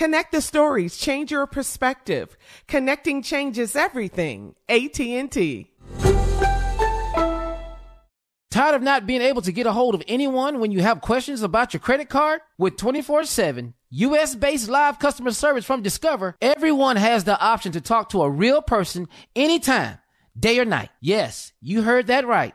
Connect the stories, change your perspective. Connecting changes everything. AT&T. Tired of not being able to get a hold of anyone when you have questions about your credit card? With 24/7 US-based live customer service from Discover, everyone has the option to talk to a real person anytime, day or night. Yes, you heard that right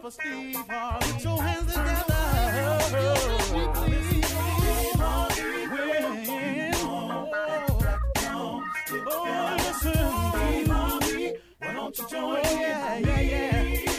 For Steve Harvey. Put your hands together. Oh, listen, why don't you join yeah, yeah, yeah.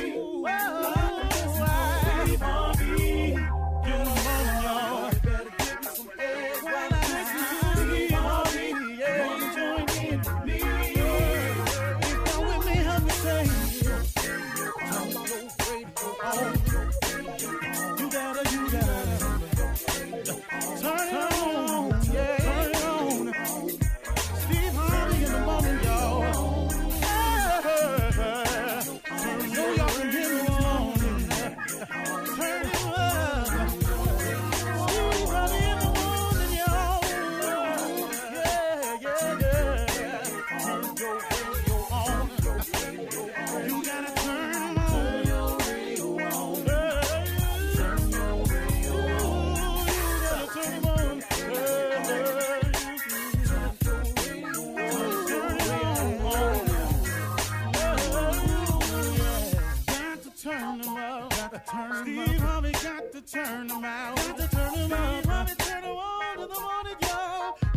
turn around. Got to turn around. Got turn around the morning.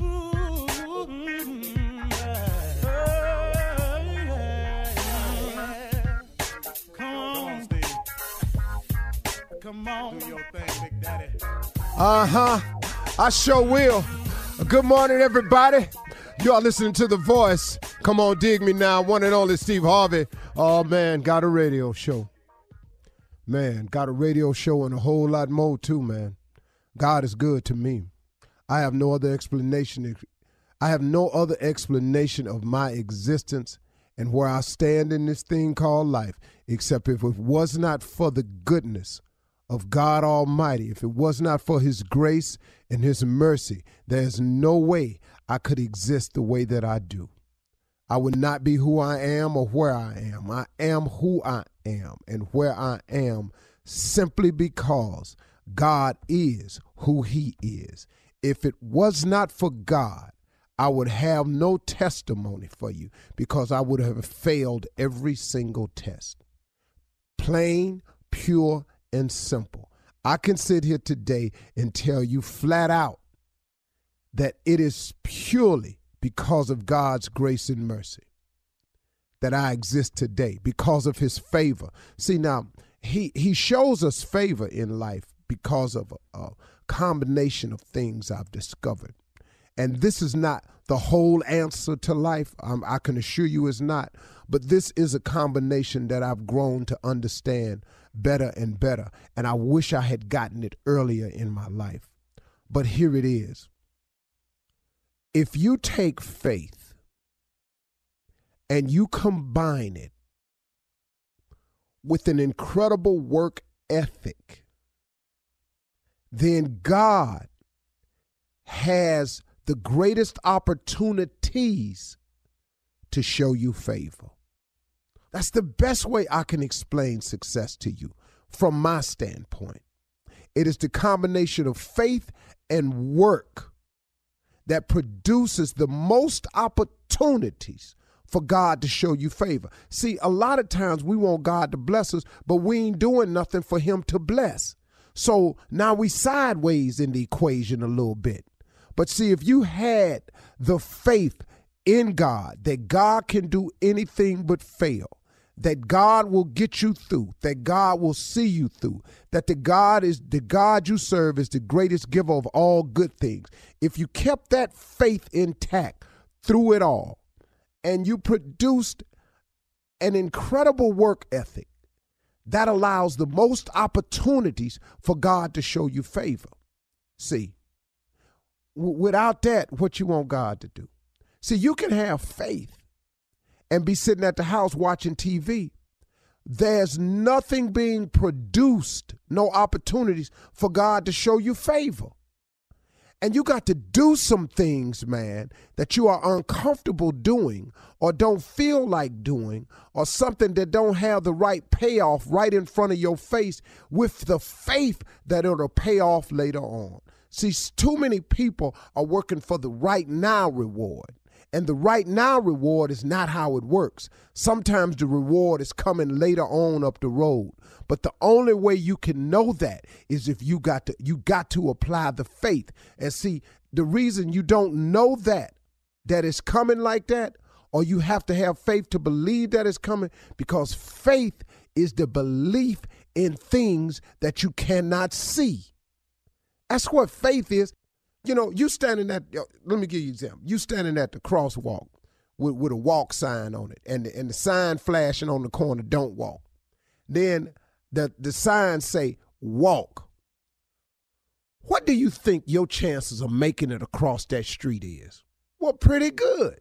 Ooh, Come on. Do your thing, Big Daddy. Uh huh. I sure will. Good morning, everybody. Y'all listening to The Voice. Come on, dig me now. One and only Steve Harvey. Oh, man, got a radio show. Man, got a radio show and a whole lot more, too, man. God is good to me. I have no other explanation. I have no other explanation of my existence and where I stand in this thing called life, except if it was not for the goodness of God Almighty, if it was not for His grace and His mercy, there's no way I could exist the way that I do. I would not be who I am or where I am. I am who I am and where I am simply because God is who He is. If it was not for God, I would have no testimony for you because I would have failed every single test. Plain, pure, and simple. I can sit here today and tell you flat out that it is purely because of God's grace and mercy that I exist today, because of his favor. See, now, he, he shows us favor in life because of a, a combination of things I've discovered. And this is not the whole answer to life. Um, I can assure you it's not. But this is a combination that I've grown to understand better and better. And I wish I had gotten it earlier in my life. But here it is. If you take faith and you combine it with an incredible work ethic, then God has the greatest opportunities to show you favor. That's the best way I can explain success to you from my standpoint. It is the combination of faith and work that produces the most opportunities for God to show you favor. See, a lot of times we want God to bless us, but we ain't doing nothing for Him to bless. So now we sideways in the equation a little bit. But see, if you had the faith in God that God can do anything but fail, that God will get you through, that God will see you through, that the God is the God you serve is the greatest giver of all good things. If you kept that faith intact through it all, and you produced an incredible work ethic, that allows the most opportunities for God to show you favor. See, w- without that, what you want God to do? See, you can have faith and be sitting at the house watching TV. There's nothing being produced, no opportunities for God to show you favor. And you got to do some things, man, that you are uncomfortable doing or don't feel like doing or something that don't have the right payoff right in front of your face with the faith that it'll pay off later on. See, too many people are working for the right now reward. And the right now reward is not how it works. Sometimes the reward is coming later on up the road. But the only way you can know that is if you got to you got to apply the faith. And see, the reason you don't know that that is coming like that or you have to have faith to believe that it's coming because faith is the belief in things that you cannot see. That's what faith is. You know, you standing at, let me give you an example. You standing at the crosswalk with, with a walk sign on it, and the, and the sign flashing on the corner, don't walk. Then the, the sign say, walk. What do you think your chances of making it across that street is? Well, pretty good.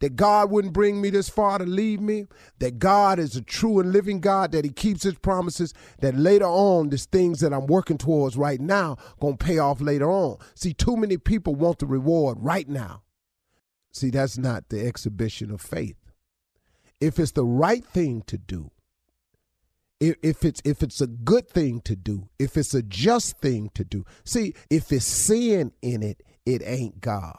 that God wouldn't bring me this far to leave me, that God is a true and living God, that He keeps His promises, that later on, these things that I'm working towards right now gonna pay off later on. See, too many people want the reward right now. See, that's not the exhibition of faith. If it's the right thing to do, if, it's if it's a good thing to do, if it's a just thing to do. See, if it's sin in it, it ain't God.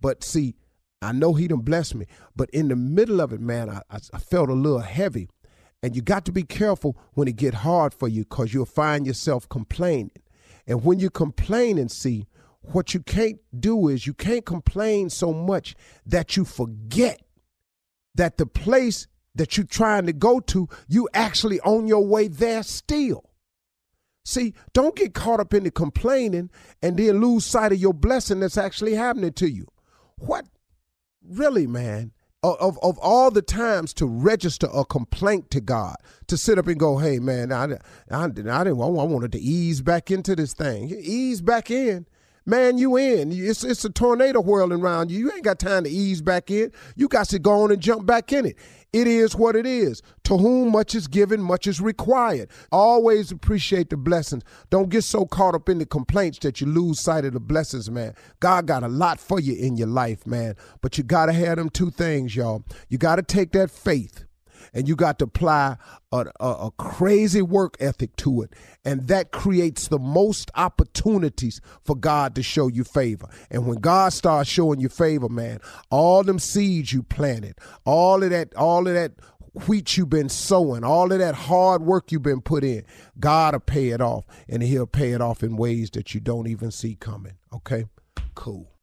but see, I know he done blessed me, but in the middle of it, man, I, I felt a little heavy. And you got to be careful when it get hard for you because you'll find yourself complaining. And when you complain and see, what you can't do is you can't complain so much that you forget that the place that you're trying to go to, you actually on your way there still. See, don't get caught up in the complaining and then lose sight of your blessing that's actually happening to you. What really, man? Of, of all the times to register a complaint to God, to sit up and go, hey, man, I, I, I didn't, I wanted to ease back into this thing. Ease back in. Man, you in. It's, it's a tornado whirling around you. You ain't got time to ease back in. You got to go on and jump back in it. It is what it is. To whom much is given, much is required. Always appreciate the blessings. Don't get so caught up in the complaints that you lose sight of the blessings, man. God got a lot for you in your life, man. But you got to have them two things, y'all. You got to take that faith and you got to apply a, a, a, crazy work ethic to it. And that creates the most opportunities for God to show you favor. And when God starts showing you favor, man, all them seeds you planted, all of that, all of that wheat you've been sowing, all of that hard work you've been put in, God will pay it off. And he'll pay it off in ways that you don't even see coming. Okay? Cool.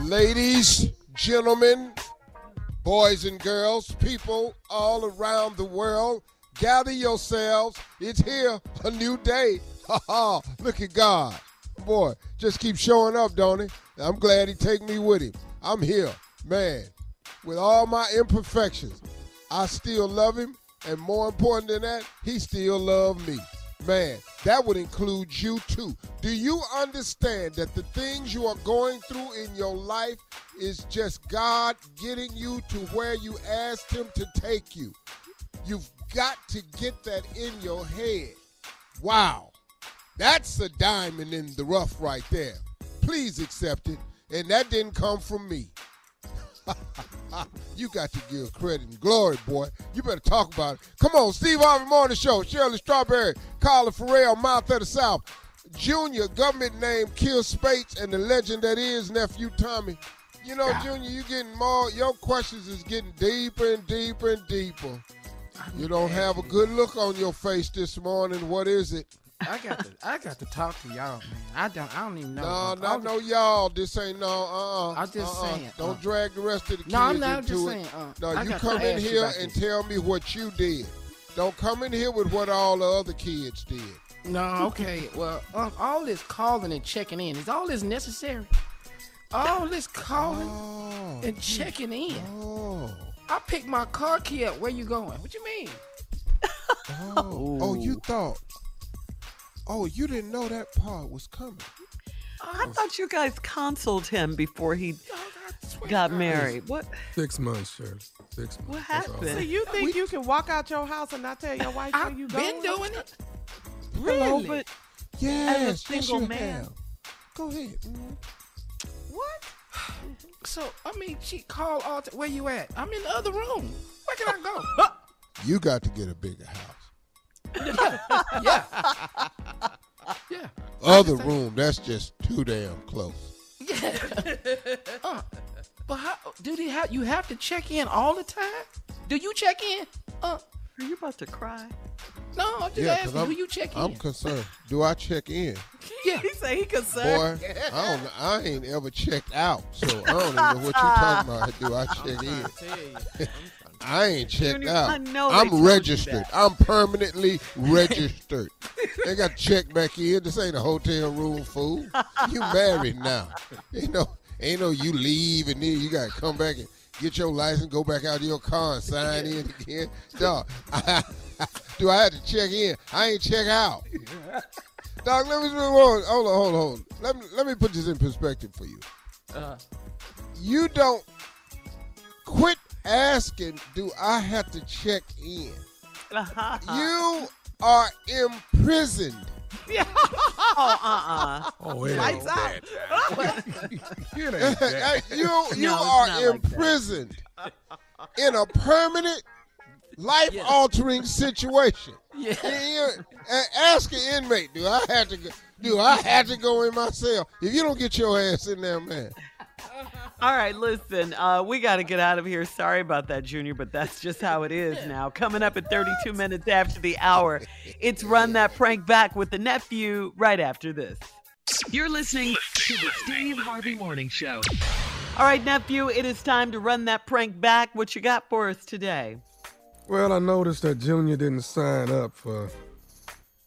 Ladies, gentlemen, boys and girls, people all around the world, gather yourselves. It's here, a new day. Ha ha, look at God. Boy, just keep showing up, don't he? I'm glad he take me with him. I'm here, man. With all my imperfections, I still love him and more important than that, he still loved me. Man, that would include you too. Do you understand that the things you are going through in your life is just God getting you to where you asked Him to take you? You've got to get that in your head. Wow. That's a diamond in the rough right there. Please accept it. And that didn't come from me. you got to give credit and glory, boy. You better talk about it. Come on, Steve Harvey Morning Show, Shirley Strawberry, Carla Ferrell, Mouth of the South, Junior, government name Kill Spates, and the legend that is Nephew Tommy. You know, Junior, you getting more, your questions is getting deeper and deeper and deeper. You don't have a good look on your face this morning. What is it? I got to, I got to talk to y'all, man. I don't, I don't even know. No, not no y'all. This ain't no. Uh, uh I'm just uh-uh. saying, Don't uh. drag the rest of the kids No, I'm not. I'm into just it. saying, uh, no, I you come in here and this. tell me what you did. Don't come in here with what all the other kids did. No, okay. Well, um, all this calling and checking in is all this necessary. All this calling Oh, and checking in. oh, I picked my car key up. Where you going? What you mean? oh, oh! You thought? Oh, you didn't know that part was coming. I thought you guys consoled him before he swear got to married. What? Six months, Shirley. Six months. What That's all. happened? So you think you can walk out your house and not tell your wife where you go? I've you been going? doing it. Hello, Really? but Yes, yes, single you man. have. Go ahead. Mhm. What? So I mean, she called all. T- where you at? I'm in the other room. Where can I go? You got to get a bigger house. Yeah. Yeah. Other room, that's just too damn close. Yeah. uh, but how do they have you have to check in all the time? Do you check in? Uh, are you about to cry? no, I'm just Yeah, 'cause asking. I'm, do you check in? I'm concerned. Do I check in? yeah. He say he concerned. Boy, I don't. Know. I ain't ever checked out, so I don't even know what you're talking about. Do I check in? I ain't checked out. I know they told I'm registered. I'm permanently registered. they got to check back in. This ain't a hotel room, fool. You married now. Ain't no, ain't no. You leave and then you got to come back and get your license, go back out to your car and sign in again. Dog, do I have to check in? I ain't check out. Dog, let me hold on, hold on, hold on. Let me let me put this in perspective for you. Uh, You don't quit asking, do I have to check in? Uh-huh. You are imprisoned. Oh, uh-uh. Oh, it Lights out. ain't you you No, are not like imprisoned in a permanent, life altering situation. Yeah. You- and ask an inmate, do I have to go, do I have to go in myself? If you don't get your ass in there, man. All right, listen, uh, we got to get out of here. Sorry about that, Junior, but that's just how it is now. Coming up at 32 minutes after the hour, it's Run That Prank Back with the nephew right after this. You're listening to the Steve Harvey Morning Show. All right, nephew, it is time to run that prank back. What you got for us today? Well, I noticed that Junior didn't sign up for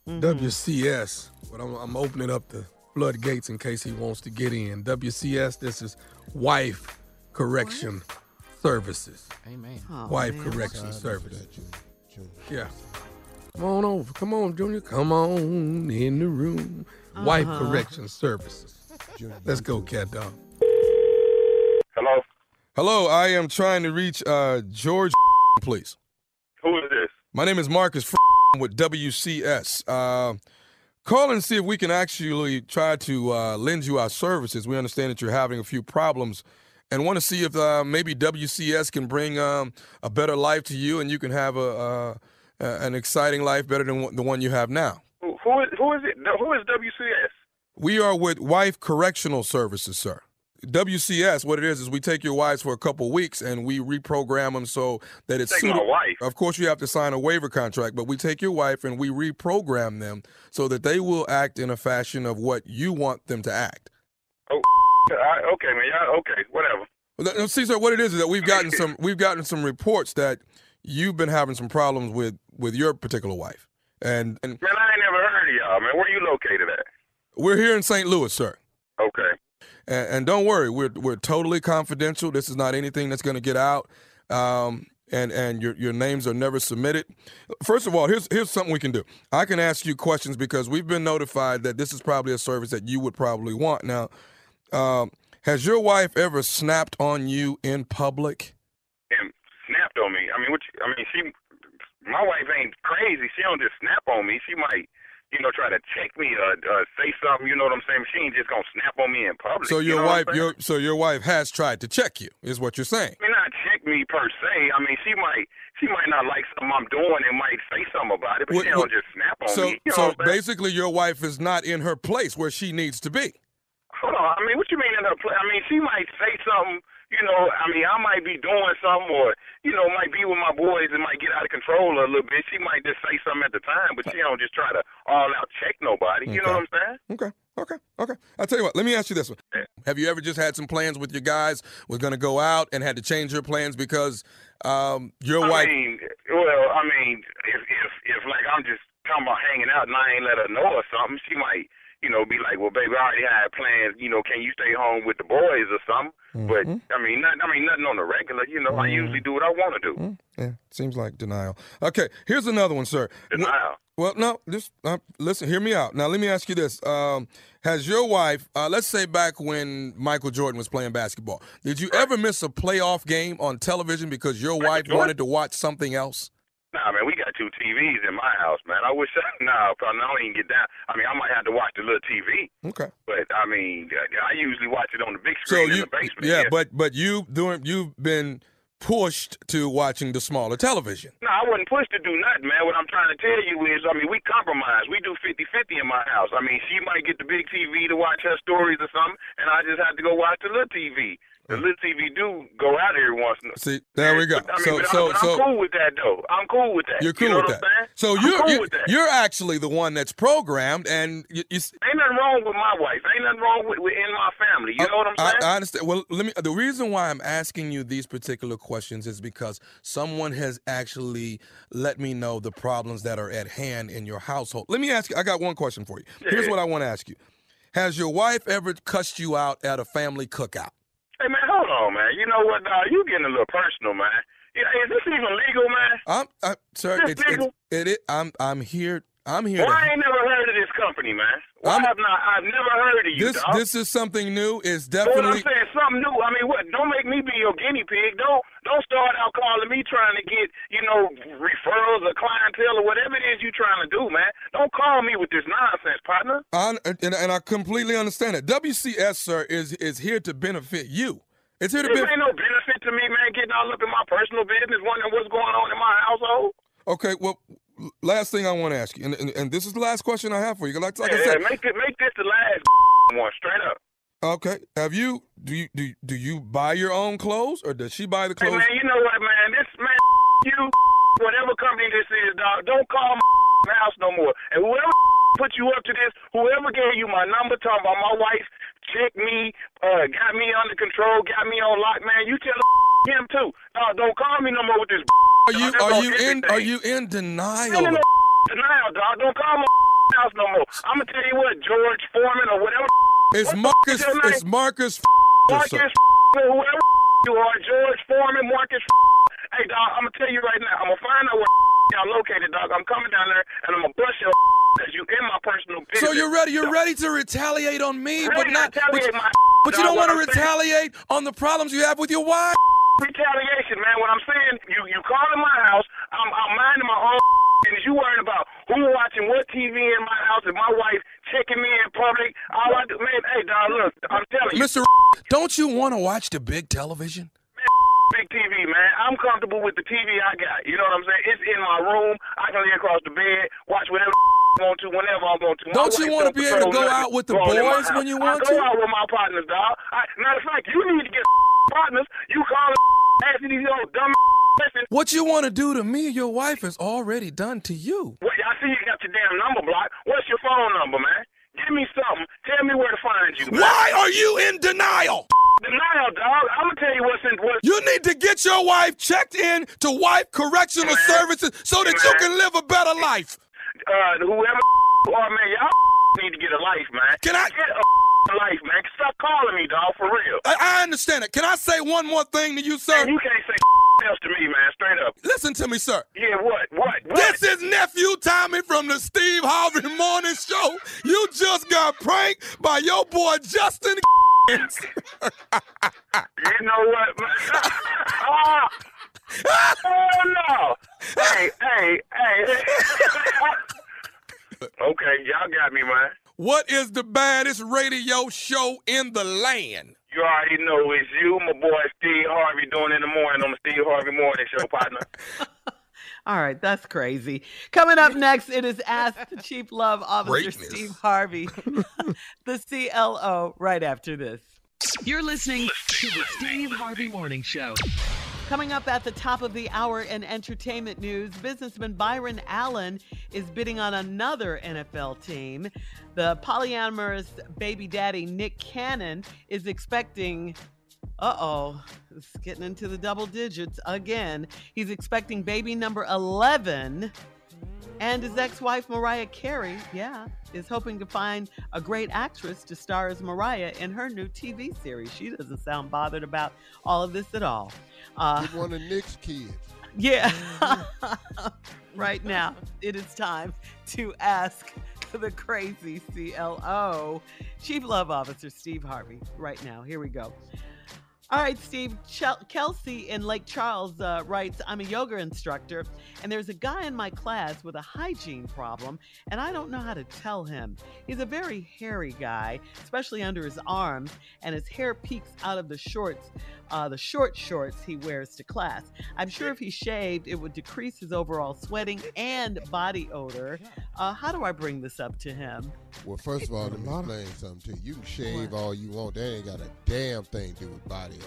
WCS, but I'm, I'm opening up the floodgates in case he wants to get in. WCS, this is Wife Correction Services. amen. Oh, Wife man. Correction Sign up for Services. that, Junior. Junior. Yeah. Come on over. Come on, Junior. Come on in the room. Wife Correction Services. Let's go, cat dog. Hello, Hello, I am trying to reach uh, George, please. who is this? My name is Marcus with WCS. Uh, call and see if we can actually try to uh, lend you our services. We understand that you're having a few problems and want to see if uh, maybe WCS can bring um, a better life to you and you can have a, uh, an exciting life better than the one you have now. Who, who is who is it? Who is WCS? We are with Wife Correctional Services, sir. WCS, what it is, is we take your wives for a couple weeks and we reprogram them so that it's Take my wife? Of course, you have to sign a waiver contract, but we take your wife and we reprogram them so that they will act in a fashion of what you want them to act. Oh, I, okay, man. Yeah, okay, whatever. Well, See, sir, what it is is that we've gotten some we've gotten some reports that you've been having some problems with with your particular wife, and and Man, I ain't never heard of y'all, man. Where are you located at? we're here in St. Louis, sir. Okay. And, and don't worry, we're we're totally confidential. This is not anything that's going to get out. Um, and and your your names are never submitted. First of all, here's here's something we can do. I can ask you questions because we've been notified that this is probably a service that you would probably want. Now, um, has your wife ever snapped on you in public? And snapped on me. I mean, what? You, I mean, she. My wife ain't crazy. She don't just snap on me. She might, you know, try to check me or uh, say something. You know what I'm saying? She ain't just gonna snap on me in public. So you your know wife, your so your wife has tried to check you, is what you're saying. I mean, not check me per se. I mean, she might she might not like something I'm doing and might say something about it, but What- she don't just snap on So me. You know so basically, your wife is not in her place where she needs to be. Hold on. I mean, what you mean in her place? I mean, she might say something. You know, I mean, I might be doing something, or you know, might be with my boys and might get out of control a little bit. She might just say something at the time, but she don't just try to all out check nobody. You know what I'm saying? Okay. Okay. Okay. I'll tell you what. Let me ask you this one. Have you ever just had some plans with your guys? Was going to go out and had to change your plans because um, your I wife. mean, well, I mean, if if if like I'm just talking about hanging out and I ain't let her know or something, she might, you know, be like, well, baby, I already had plans. You know, can you stay home with the boys or something? But Mm-hmm. I mean, not, I mean, nothing on the regular. You know, I usually do what I want to do. Yeah, seems like denial. Okay, here's another one, sir. Denial. Well, no, just uh, listen. Hear me out. Now, let me ask you this: um, Has your wife, uh, let's say back when Michael Jordan was playing basketball, did you ever miss a playoff game on television because your wife Jordan? wanted to watch something else? Nah, man, we got two TVs in my house, man. I wish, nah, probably I don't even get down. I mean, I might have to watch the little TV, Okay. but I mean, I usually watch it on the big So screen in the basement. yeah, but but you doing you've been pushed to watching the smaller television. No, I wasn't pushed to do nothing, man. What I'm trying to tell you is, I mean, we compromise. We do 50-50 in my house. I mean, she might get the big TV to watch her stories or something, and I just have to go watch the little TV. The little TV do go out every once in a See, there we go. I mean, So but, so I, but so I'm cool with that, though. I'm cool with that. you're cool you know with what that. I'm saying? So you're cool you're, with that. you're actually the one that's programmed, and you, you, Ain't nothing wrong with my wife. Ain't nothing wrong with, with in my family. You uh, know what I'm saying? I understand. Well, let me. The reason why I'm asking you these particular questions is because someone has actually let me know the problems that are at hand in your household. Let me ask you. I got one question for you. Here's what I want to ask you: Has your wife ever cussed you out at a family cookout? On, man. You know what, dog? You getting a little personal, man. Is this even legal, man? I'm, I, sir. This It's, it's legal? it, it. I'm I'm here. I'm here. Well, I ain't never heard of this company, man. Why I'm- have not? I've never heard of you, this dog. this is something new. It's But what I'm definitely. saying, something new. I mean, what? Don't make me be your guinea pig. Don't don't start out calling me trying to get you know referrals or clientele or whatever it is you're trying to do, man. Don't call me with this nonsense, partner. I, and, and I completely understand it. WCS, sir, is is here to benefit you. It's here to This benefit. ain't no benefit to me, man. Getting all up in my personal business, wondering what's going on in my household. Okay, well, last thing I want to ask you, and, and, and this is the last question I have for you. Like, like I yeah, said, make it make this the last one, straight up. okay, have you do you do do you buy your own clothes or does she buy the Hey clothes? man, you know what, man? This man, you, whatever company this is, dog, don't call my house no more. And whoever put you up to this, whoever gave you my number, talking about my wife, checked me, uh, got me under control, got me on lock, man. You tell him too. Dog, don't call me no more with this. Are you are you in are you in denial? no denial, dog. Don't call my house no more. I'm gonna tell you what, George Foreman or whatever. It's what Marcus. is your name? It's Marcus. Marcus, whoever you are, George Foreman, Marcus. Hey, dog, I'm gonna tell you right now. I'm gonna find out where y'all located, dog. I'm coming down there and I'm gonna bust your because you in my personal business. So you're ready. You're ready to retaliate on me, but Ready not. But, retaliate, my but you don't want to I'm saying. retaliate on the problems you have with your wife. retaliation, man. What I'm saying, you you calling my house. I'm I'm minding my own business. You worrying about who watching what TV in my house and my wife checking me in public. All I do, man. Hey, dog, look, I'm telling you. Mr. Don't you want to watch the big television? TV, man. I'm comfortable with the TV I got. You know what I'm saying? It's in my room. I can lay across the bed, watch whatever I want to, whenever I want to. My Don't you wanna be able to go out with the going in my boys when you I want go to? out with my partners, dog. I, matter of fact, you need to get partners. You calling asking these old dumb questions. What you want to do to me, your wife has already done to you. Wait, I see you got your damn number blocked. What's your phone number, man? Give me something. Tell me where to find you. Man. Why are you in denial? Denial, dog. I'm gonna tell you what's in what's. You need to get your wife checked in to Wife Correctional Man. Services so that you can live a better life. Uh, whoever are, man, y'all need to get a life, man. Can I- get a life, man? Stop calling me, dog, for real. I, I understand it. Can I say one more thing to you, sir? And you can't say else to me, man. Straight up. Listen to me, sir. Yeah, what? What? What? This is nephew Tommy from the Steve Harvey Morning Show. You just got pranked by your boy Justin. you know what? Ah. oh no! Hey, hey, hey! okay, y'all got me, man. What is the baddest radio show in the land? You already know it's you, my boy Steve Harvey, doing in the morning on the Steve Harvey Morning Show, partner. All right, that's crazy. Coming up next, it is Ask the Chief Love Officer Greatness. Steve Harvey, the CLO, right after this. You're listening to the Steve Harvey Morning Show. Coming up at the top of the hour in entertainment news, businessman Byron Allen is bidding on another NFL team. The polyamorous baby daddy Nick Cannon is expecting. Uh oh, it's getting into the double digits again. He's expecting baby number 11. And his ex wife, Mariah Carey, yeah, is hoping to find a great actress to star as Mariah in her new TV series. She doesn't sound bothered about all of this at all. Uh, Get one of Nick's kids. yeah. right now, it is time to ask the crazy CLO, Chief Love Officer Steve Harvey. Right now, here we go. All right, Steve. Chel- Kelsey in Lake Charles uh, writes I'm a yoga instructor, and there's a guy in my class with a hygiene problem, and I don't know how to tell him. He's a very hairy guy, especially under his arms, and his hair peeks out of the shorts, uh, the short shorts he wears to class. I'm sure if he shaved, it would decrease his overall sweating and body odor. Uh, how do I bring this up to him? Well, first of all, let me explain something to you. You can shave all you want. That ain't got a damn thing to do with body odor.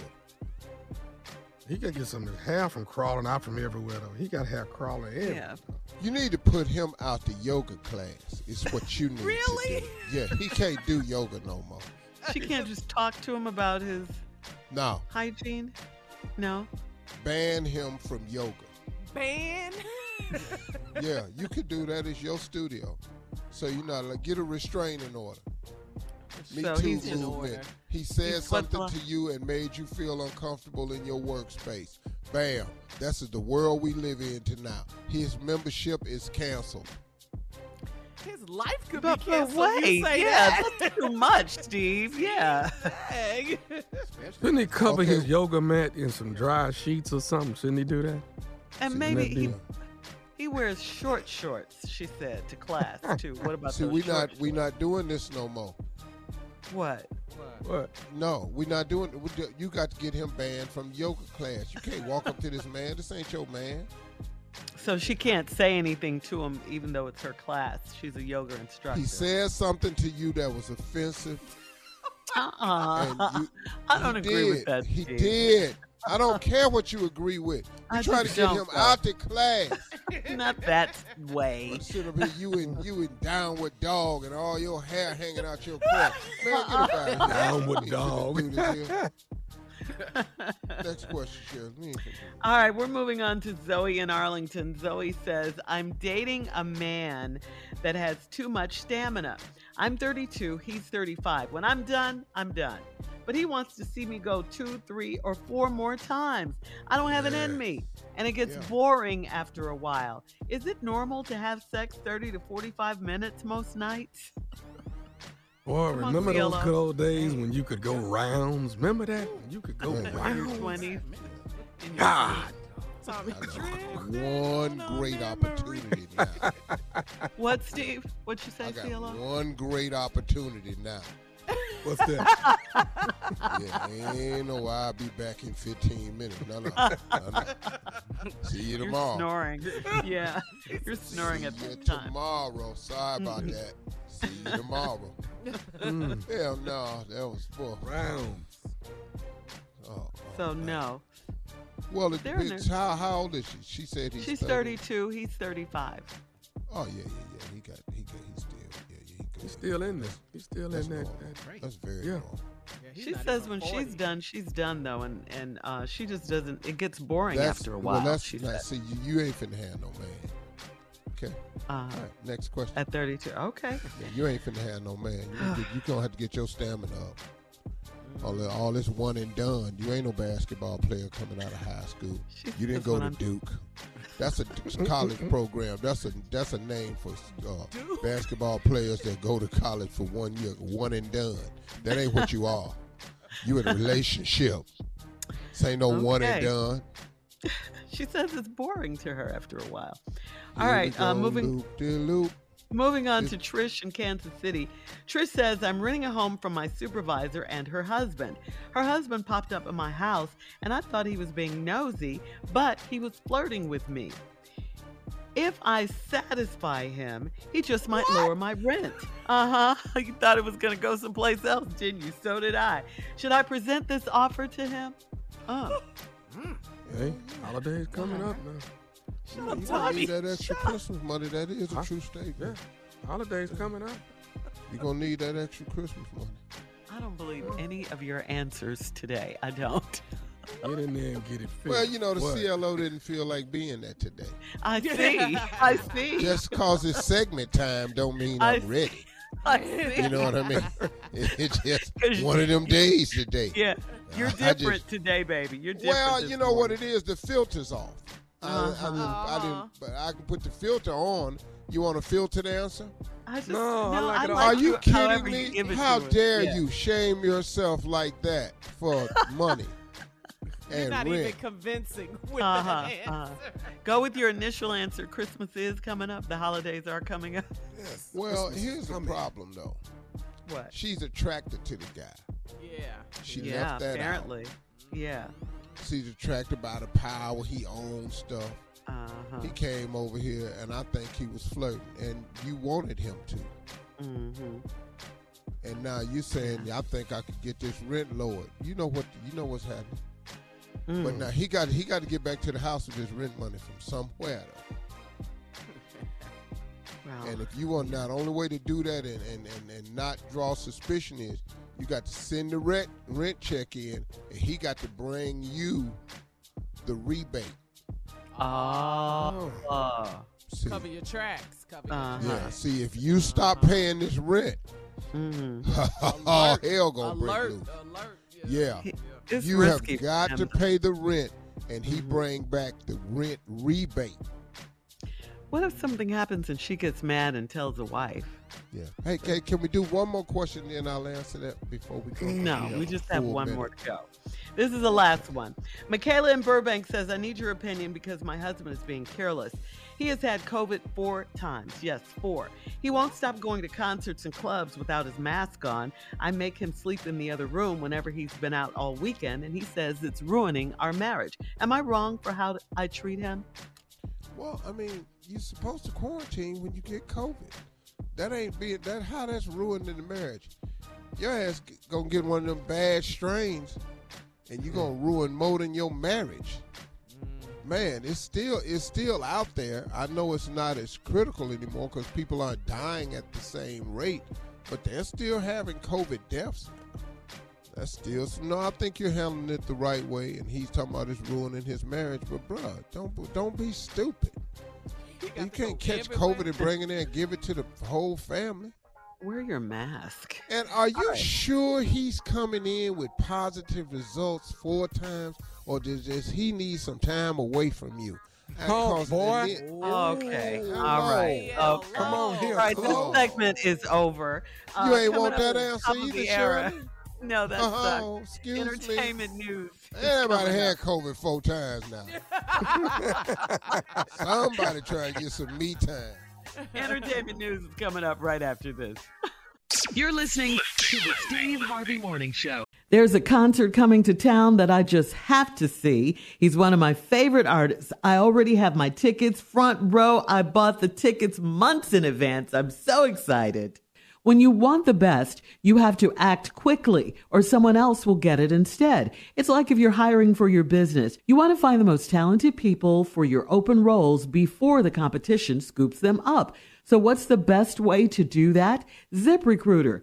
He could get some hair from crawling out from everywhere though. He got hair crawling in. Yeah. You need to put him out to yoga class. It's what you need Really? to do. Yeah, he can't do yoga no more. She can't just talk to him about his No, hygiene? No? ban him from yoga. Ban. Yeah, you could do that. It's your studio. So you know, like, get a restraining order. Me So too he's in movement. order. He said He's something to you and made you feel uncomfortable in your workspace. Bam. That's is the world we live in to now. His membership is canceled. His life could But, be but canceled. wait, you say yeah, that. that's too much, Steve. Yeah. Dang. Shouldn't he cover Okay. his yoga mat in some dry sheets or something? Shouldn't he do that? And See, maybe that he he wears short shorts. She said to class too. What about See, we short not we not doing this no more. What? What? No, we're not doing. We do, you got to get him banned from yoga class. You can't walk up to this man. This ain't your man. So she can't say anything to him, even though it's her class. She's a yoga instructor. He said something to you that was offensive. Uh-uh. You, I don't agree did. with that. He Steve. did. I don't care what you agree with. You I try to get him though. out the class. Not that way. Sit up here, you and you and downward dog and all your hair hanging out your crotch. Man, get up out of here. Downward We ain't finna dog. Do this here. Next question, Shirley. We ain't finna- All right, we're moving on to Zoe in Arlington. Zoe says, I'm dating a man that has too much stamina. I'm 32, he's 35. When I'm done, I'm done. But he wants to see me go two, three, or four more times. I don't have it in me. And it gets Yeah. boring after a while. Is it normal to have sex 30 to 45 minutes most nights? Boy, Come on, remember those CLO. good old days when you could go rounds? Remember that? You could go Yeah. In your rounds? 20s? In God. Tommy I Dreamer. know one great opportunity now. What, Steve? What you say, I got CLO? one great opportunity now. What's that? Yeah, ain't no I'll be back in 15 minutes. No, no. no, no. See you You're tomorrow. snoring. Yeah, you're snoring at See you this time. tomorrow. Sorry about that. See you tomorrow. Mm, Hell no, that was for. rounds. Oh, oh, So man. no, Well, it They're in depends. How, how old is she? She said he's she's 30. 32. He's 35. Oh yeah, yeah, yeah. He got, he got, he's still, yeah, yeah. He good. He's still in there. He's still That's in that. normal. that- That's very Yeah. normal. She says when she's done, she's done though, and and uh, she just doesn't. It gets boring That's, after a well, while. that's she not, said. see, you, you ain't finna have no man. Okay. Uh, All right. Next question. at 32. Okay. Yeah, you ain't finna have no man. You, you gonna have to get your stamina up. All, the- all this one and done. You ain't no basketball player coming out of high school. You didn't go to Duke. That's a college program. That's a that's a name for uh, basketball players that go to college for one year, one and done. That ain't what you are. You in a relationship. This ain't no one and done. She says it's boring to her after a while. All Here right, uh, moving loop-de-loop. moving on to Trish in Kansas City. Trish says I'm renting a home from my supervisor and her husband. Her husband popped up at my house, and I thought he was being nosy, but he was flirting with me. If I satisfy him, he just might lower my rent. Uh huh. You thought it was going to go someplace else, didn't you? So did I. Should I present this offer to him? Uh. Hey, holidays coming up now. You up, gonna Tommy. need that extra Christmas money. That is a Huh? true statement. Yeah, holidays coming up. You're gonna need that extra Christmas money. I don't believe any of your answers today. I don't. Get in there and get it fixed. Well, you know, the What? CLO didn't feel like being there today. I see. I see. Just cause it's segment time don't mean I I'm see. ready. I see. You know what I mean? It's just one of them days today. Yeah, you're I just- different today, baby. You're different. Well, you know what it is. The filter's off. I, I, Uh-huh. didn't, I didn't, but I can put the filter on. You want to filter the answer? I just, No, I like it all. Are you kidding me? give it How dare Yeah. you shame yourself like that for money You're and not rent? even convincing with Uh-huh, that answer. uh-huh. Go with your initial answer. Christmas is coming up. The holidays are coming up. Yes, Well, Christmas here's the problem though. What? She's attracted to the guy. Yeah. She yeah, left that apparently. Yeah. She's attracted by the power. He owns stuff. Uh-huh. He came over here, and I think he was flirting, and you wanted him to. Mm-hmm. And now you're saying, I think I could get this rent lowered. You know what? You know what's happening. Mm. But now he got he got to get back to the house with his rent money from somewhere. Though. Well, And if you want now, the only way to do that and, and, and, and not draw suspicion is you got to send the rent rent check in, and he got to bring you the rebate. oh. uh, See, Cover your tracks. Cover Uh-huh. your yeah. See, if you stop paying this rent, mhm. oh hell gonna break Alert. loose. Alert. Yeah. It's you have got to pay the rent, and he Mhm. bring back the rent rebate. What if something happens and she gets mad and tells the wife? Yeah. Hey, can, can we do one more question, then I'll answer that before we go? No, Yeah, we just have one minute. more to go. This is the last one. Michaela in Burbank says, I need your opinion because my husband is being careless. He has had COVID four times. Yes, four. He won't stop going to concerts and clubs without his mask on. I make him sleep in the other room whenever he's been out all weekend, and he says it's ruining our marriage. Am I wrong for how I treat him? Well, I mean, you're supposed to quarantine when you get COVID. That ain't being that how that's ruining the marriage. Your ass gonna get one of them bad strains, and you gonna ruin more than your marriage. Man, it's still it's still out there. I know it's not as critical anymore because people aren't dying at the same rate, but they're still having COVID deaths. That's still no. I think you're handling it the right way, and he's talking about it's ruining his marriage. But bruh, don't don't be stupid. You can't catch everywhere. COVID and bring it in and give it to the whole family. Wear your mask. And are you sure he's coming in with positive results four times, or does, does he need some time away from you? And Oh, boy. then- Okay. Ooh, All right. hello. Okay. Come on here. All right, Hello. this segment is over. Uh, You ain't want that at the answer top of either, the era. Shirley? No, that's Oh, uh, excuse entertainment me. news. Everybody had up. COVID four times now. Somebody try to get some me time. Entertainment news is coming up right after this. You're listening to the Steve Harvey Morning Show. There's a concert coming to town that I just have to see. He's one of my favorite artists. I already have my tickets front row. I bought the tickets months in advance. I'm so excited. When you want the best, you have to act quickly or someone else will get it instead. It's like if you're hiring for your business. You want to find the most talented people for your open roles before the competition scoops them up. So what's the best way to do that? ZipRecruiter.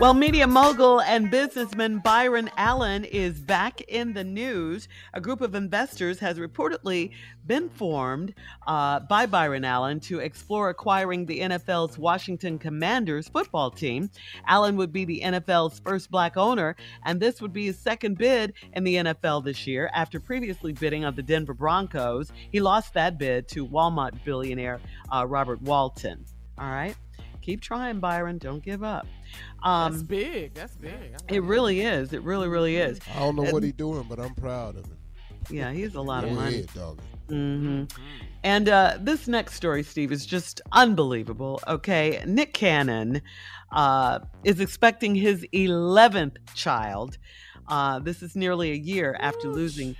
Well, media mogul and businessman Byron Allen is back in the news. A group of investors has reportedly been formed uh, by Byron Allen to explore acquiring the NFL's Washington Commanders football team. Allen would be the NFL's first black owner, and this would be his second bid in the NFL this year after previously bidding on the Denver Broncos. He lost that bid to Walmart billionaire uh, Robert Walton. All right. Keep trying, Byron. Don't give up. Um, That's big. That's big. It really is. It really, really is. I don't know what he's doing, but I'm proud of him. Yeah, he's a lot of Go money. ahead, dog. hmm And uh, this next story, Steve, is just unbelievable. Okay, Nick Cannon uh, is expecting his 11th child. Uh, this is nearly a year after losing,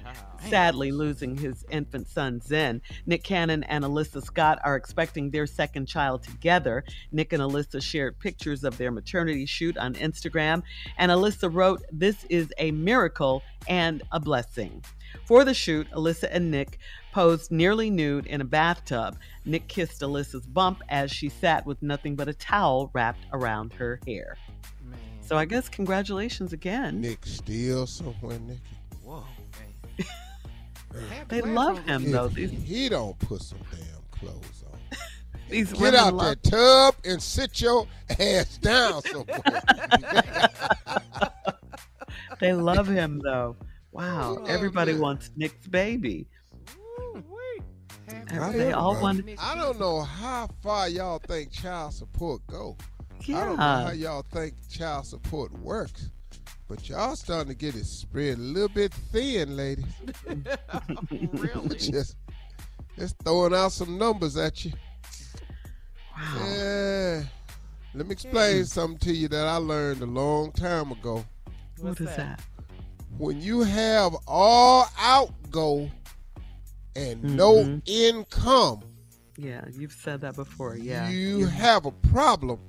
sadly, losing his infant son, Zen. Nick Cannon and Alyssa Scott are expecting their second child together. Nick and Alyssa shared pictures of their maternity shoot on Instagram, and Alyssa wrote, This is a miracle and a blessing. For the shoot, Alyssa and Nick posed nearly nude in a bathtub. Nick kissed Alyssa's bump as she sat with nothing but a towel wrapped around her hair. So I guess congratulations again. Nick still somewhere, Nicky. Whoa, They love him though. If These, he don't put some damn clothes on. these Get out love that tub and sit your ass down somewhere. They love him though. Wow. Oh, Everybody man. wants Nick's baby. I They all don't- want I don't know how far y'all think child support go. I don't know how y'all think child support works. But y'all starting to get it spread a little bit thin, ladies. really? just, just throwing out some numbers at you. Yeah. Let me explain something to you that I learned a long time ago. What is that? When you have all outgo and no Mhm. income, Yeah, you've said that before. Yeah. you have a problem.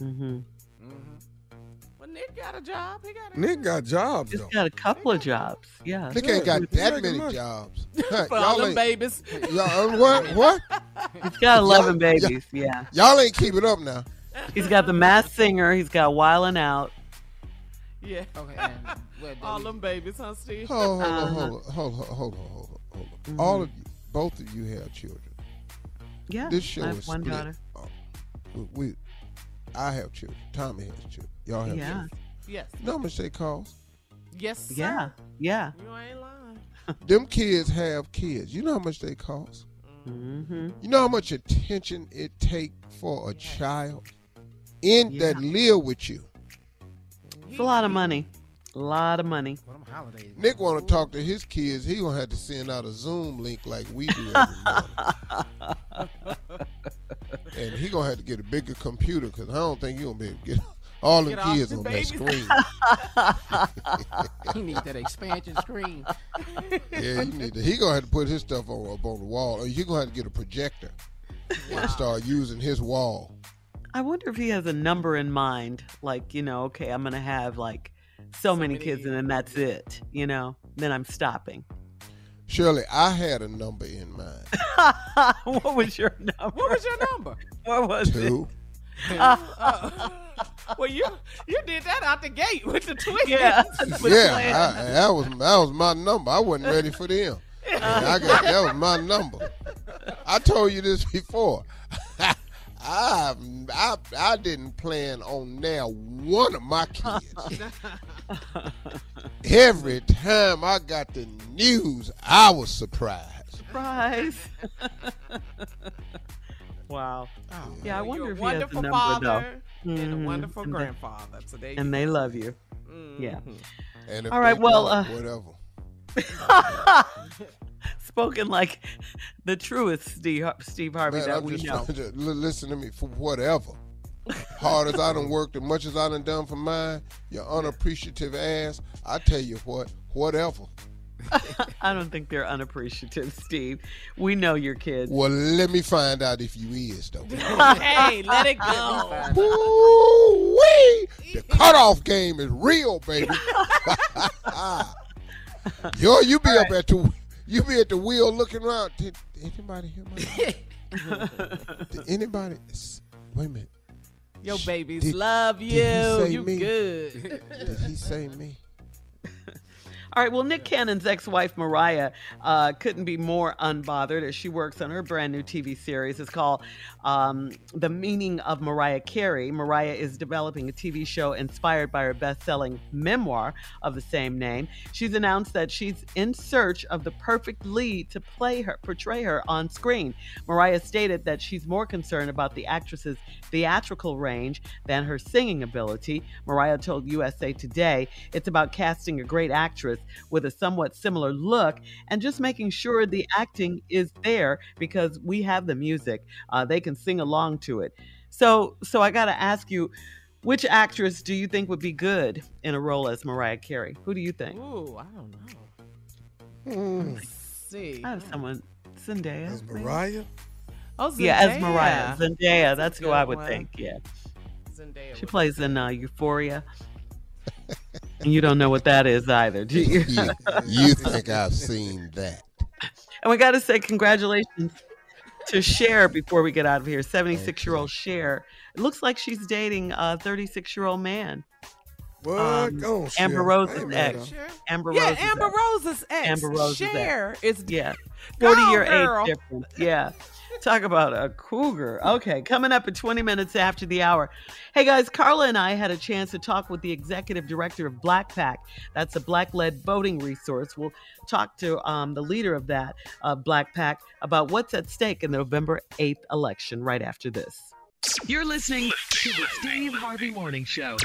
Mm-hmm. Well, Nick got a job. He got a Nick got jobs He's though. got a couple of jobs. Yeah. Nick ain't got He's that many jobs. for all them babies. y'all, what? What? He's got 11 Y'all- babies. Yeah. Y'all ain't keeping up now. He's got the Masked Singer. He's got Wildin' Out. Yeah. Okay, and well, All them babies, huh, Steve? Hold, hold, Uh-huh. on, hold, on, hold, on, hold on, hold on, hold on, hold on. Mm-hmm. All of you, both of you have children. Yeah. This show I have is one split. daughter. Uh, we, we, I have children. Tommy has children. Y'all have Yeah. children. Yes. You know how much they cost? Yes, sir. Yeah. Yeah. You ain't lying. Them kids have kids. You know how much they cost? Mm-hmm. You know how much attention it take for a child in Yeah. that live with you. It's a lot of money. A lot of money. Holidays. Nick want to talk to his kids. He gonna have to send out a Zoom link like we do every morning. and he gonna have to get a bigger computer because I don't think you gonna be able to get all the kids the on that screen. he needs that expansion screen. yeah, you need to. He gonna have to put his stuff on up on the wall, uh, or you gonna have to get a projector and start using his wall. I wonder if he has a number in mind. Like, you know, okay, I'm going to have like so, many, kids and then that's it, you know? Then I'm stopping. Shirley, I had a number in mind. what was your number? What was your number? What was Two. it? Uh, well, you you did that out the gate with the twins. Yeah. yeah, I, that was that was my number. I wasn't ready for them. I got that was my number. I told you this before. I, I I I didn't plan on now one of my kids. Every time I got the news, I was surprised. Surprise. wow. yeah, I Well, wonder you're if a he has a wonderful number father though. and a Mhm. wonderful And they- grandfather. So they and they love you. Yeah. And if All right. Well, uh, whatever. spoken like the truest Steve Steve Harvey Man, that I'm we just know. trying to listen to me for whatever. Hard as I done worked and much as I done done for mine, your unappreciative ass, I tell you what, whatever. I don't think they're unappreciative, Steve. We know your kids. Well, let me find out if you is though. hey, let it go. Woo-wee! The cutoff game is real, baby. Yo, you be up at the you be at the wheel looking around. Did anybody hear my Did anybody wait a minute. Your babies Did- love did he say you. You me? good. Did he say me? All right. Well, Nick Cannon's ex-wife Mariah uh, couldn't be more unbothered as she works on her brand new TV series. It's called um, "The Meaning of Mariah Carey." Mariah is developing a TV show inspired by her best-selling memoir of the same name. She's announced that she's in search of the perfect lead to play her, portray her on screen. Mariah stated that she's more concerned about the actress's theatrical range than her singing ability. Mariah told USA Today it's about casting a great actress with a somewhat similar look and just making sure the acting is there because we have the music. Uh, they can sing along to it. So, so I got to ask you, which actress do you think would be good in a role as Mariah Carey? Who do you think? Ooh, I don't know. Hmm. Let's see. I have someone. Zendaya. As maybe? Mariah? Oh, Yeah, as Zendaya. Mariah. Zendaya. That's a who I would one. think. Yeah. Zendaya She plays in uh, Euphoria. and you don't know what that is either, do you? You, you think I've seen that? And we got to say congratulations to Cher before we get out of here. 76 year old Cher. It looks like she's dating a 36 year old man. What? Um, Go on, Amber Cher. Rose's I ain't mad ex. at her. Amber yeah, Rose's Amber ex. Rose's ex. Amber Rose's ex. Cher is Yeah. Go, 40 year girl. age difference. Yeah. Talk about a cougar. Okay, coming up at 20 minutes after the hour. Hey guys, Carla and I had a chance to talk with the executive director of BlackPAC. That's a black led voting resource. We'll talk to um, the leader of that, uh, BlackPAC, about what's at stake in the November 8th election right after this. You're listening to the Steve Harvey Morning Show.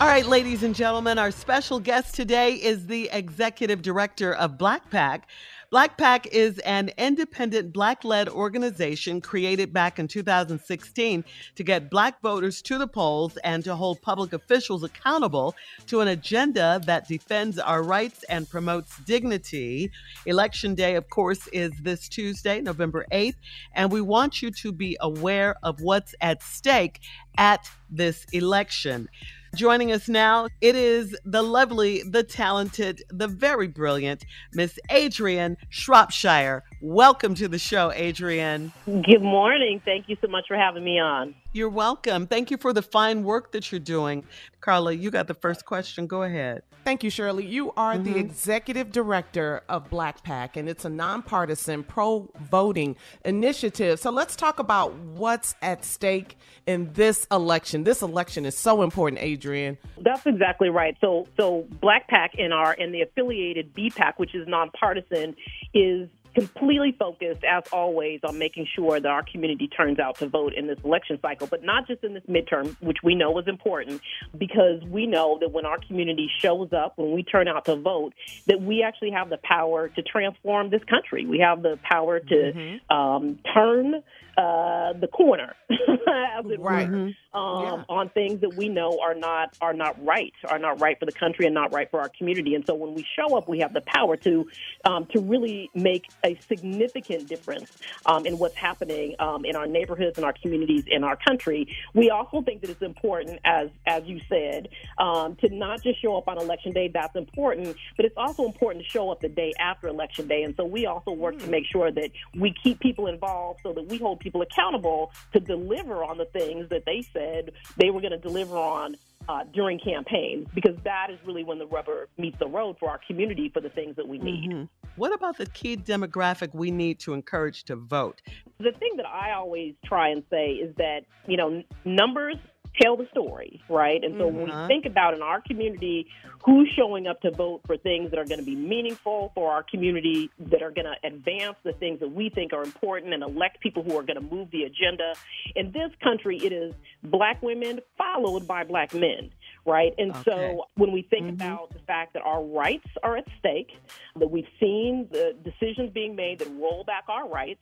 All right, ladies and gentlemen, our special guest today is the executive director of BlackPAC. BlackPAC is an independent black led organization created back in 2016 to get black voters to the polls and to hold public officials accountable to an agenda that defends our rights and promotes dignity. Election day, of course, is this Tuesday, November 8th, and we want you to be aware of what's at stake at this election. Joining us now, it is the lovely, the talented, the very brilliant Miss Adrienne Shropshire. Welcome to the show, Adrienne. Good morning. Thank you so much for having me on. You're welcome. Thank you for the fine work that you're doing. Carla, you got the first question. Go ahead. Thank you, Shirley. You are the Mhm. executive director of BlackPAC, and it's a nonpartisan pro voting initiative. So let's talk about what's at stake in this election. This election is so important, Adrienne. That's exactly right. So, so BlackPAC and our and the affiliated BPAC, which is nonpartisan, is completely focused, as always, on making sure that our community turns out to vote in this election cycle, but not just in this midterm, which we know is important, because we know that when our community shows up, when we turn out to vote, that we actually have the power to transform this country. We have the power to um, turn uh, the corner, as it Right. were, um, Yeah. on things that we know are not are not right, are not right for the country and not right for our community. And so when we show up, we have the power to um, to really make a significant difference um, in what's happening um, in our neighborhoods and our communities in our country. We also think that it's important, as as you said, um, to not just show up on election day. That's important, but it's also important to show up the day after election day. And so we also work to make sure that we keep people involved, so that we hold people accountable to deliver on the things that they said they were going to deliver on uh, during campaigns, because that is really when the rubber meets the road for our community for the things that we need. Mhm. What about the key demographic we need to encourage to vote? The thing that I always try and say is that, you know, n- numbers tell the story, right? And so when we Mhm. think about in our community who's showing up to vote for things that are going to be meaningful for our community, that are going to advance the things that we think are important and elect people who are going to move the agenda. In this country, it is black women followed by black men, right? And Okay. so when we think about the fact that our rights are at stake, that we've seen the decisions being made that roll back our rights,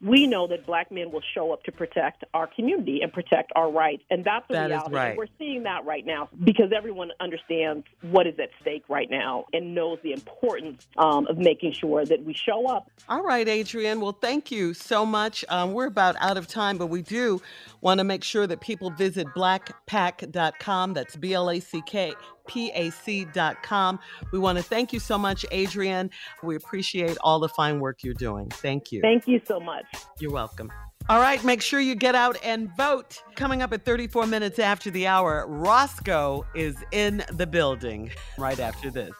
we know that black men will show up to protect our community and protect our rights. And that's the That reality. right. We're seeing that right now because everyone understands what is at stake right now and knows the importance um, of making sure that we show up. All right, Adrienne. Well, thank you so much. Um, we're about out of time, but we do want to make sure that people visit blackpac.com. That's B L A C K P A C.com. We want to thank you so much, Adrienne. We appreciate all the fine work you're doing. Thank you. Thank you so much. You're welcome. All right, make sure you get out and vote. Coming up at 34 minutes after the hour, Roscoe is in the building right after this.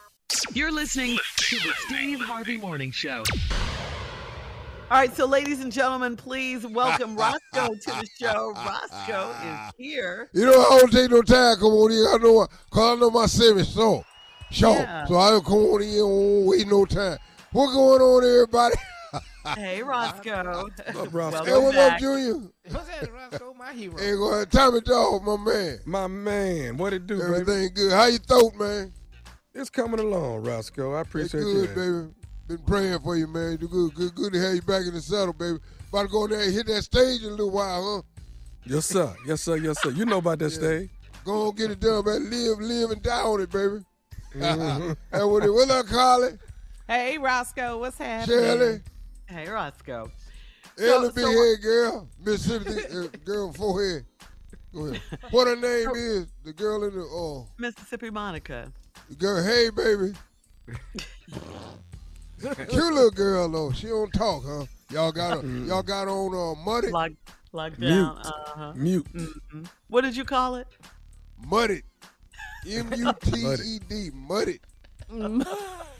You're listening to the Steve Harvey Morning Show. All right, so ladies and gentlemen, please welcome Roscoe to the show. Roscoe is here. You know, I don't take no time. Come on in. I know, cause I know my service so short. Yeah. So I don't come on in. Won't wait no time. What's going on, everybody? Hey, Roscoe. What's up, Roscoe? hey, what up, Junior? What's that, Roscoe? My hero. Hey, go ahead. Tommy Dog, my man. My man, what it do, baby? Everything good. How you throat, man? It's coming along, Roscoe. I It's appreciate good, that. baby. Been praying for you, man. You good, good, good to have you back in the saddle, baby. About to go there and hit that stage in a little while, huh? Yes, sir. Yes, sir. Yes, sir. You know about that stage. Go on, get it done, man. Live, live, and die on it, baby. Mhm. and what, it- what up, Carly? Hey, Roscoe, what's happening? Shirley? Hey, Roscoe. Ellie So- big so- head girl, Mississippi uh, girl forehead. Go ahead. What her name is? The girl in the oh, Mississippi Monica. the girl. Hey, baby. Cute little girl though. She don't talk, huh? Y'all got her, y'all got her on uh, muddy. Locked, locked Mute. down. Uh-huh. Mute. Mhm. What did you call it? Muddy. M U T E D. Muddy.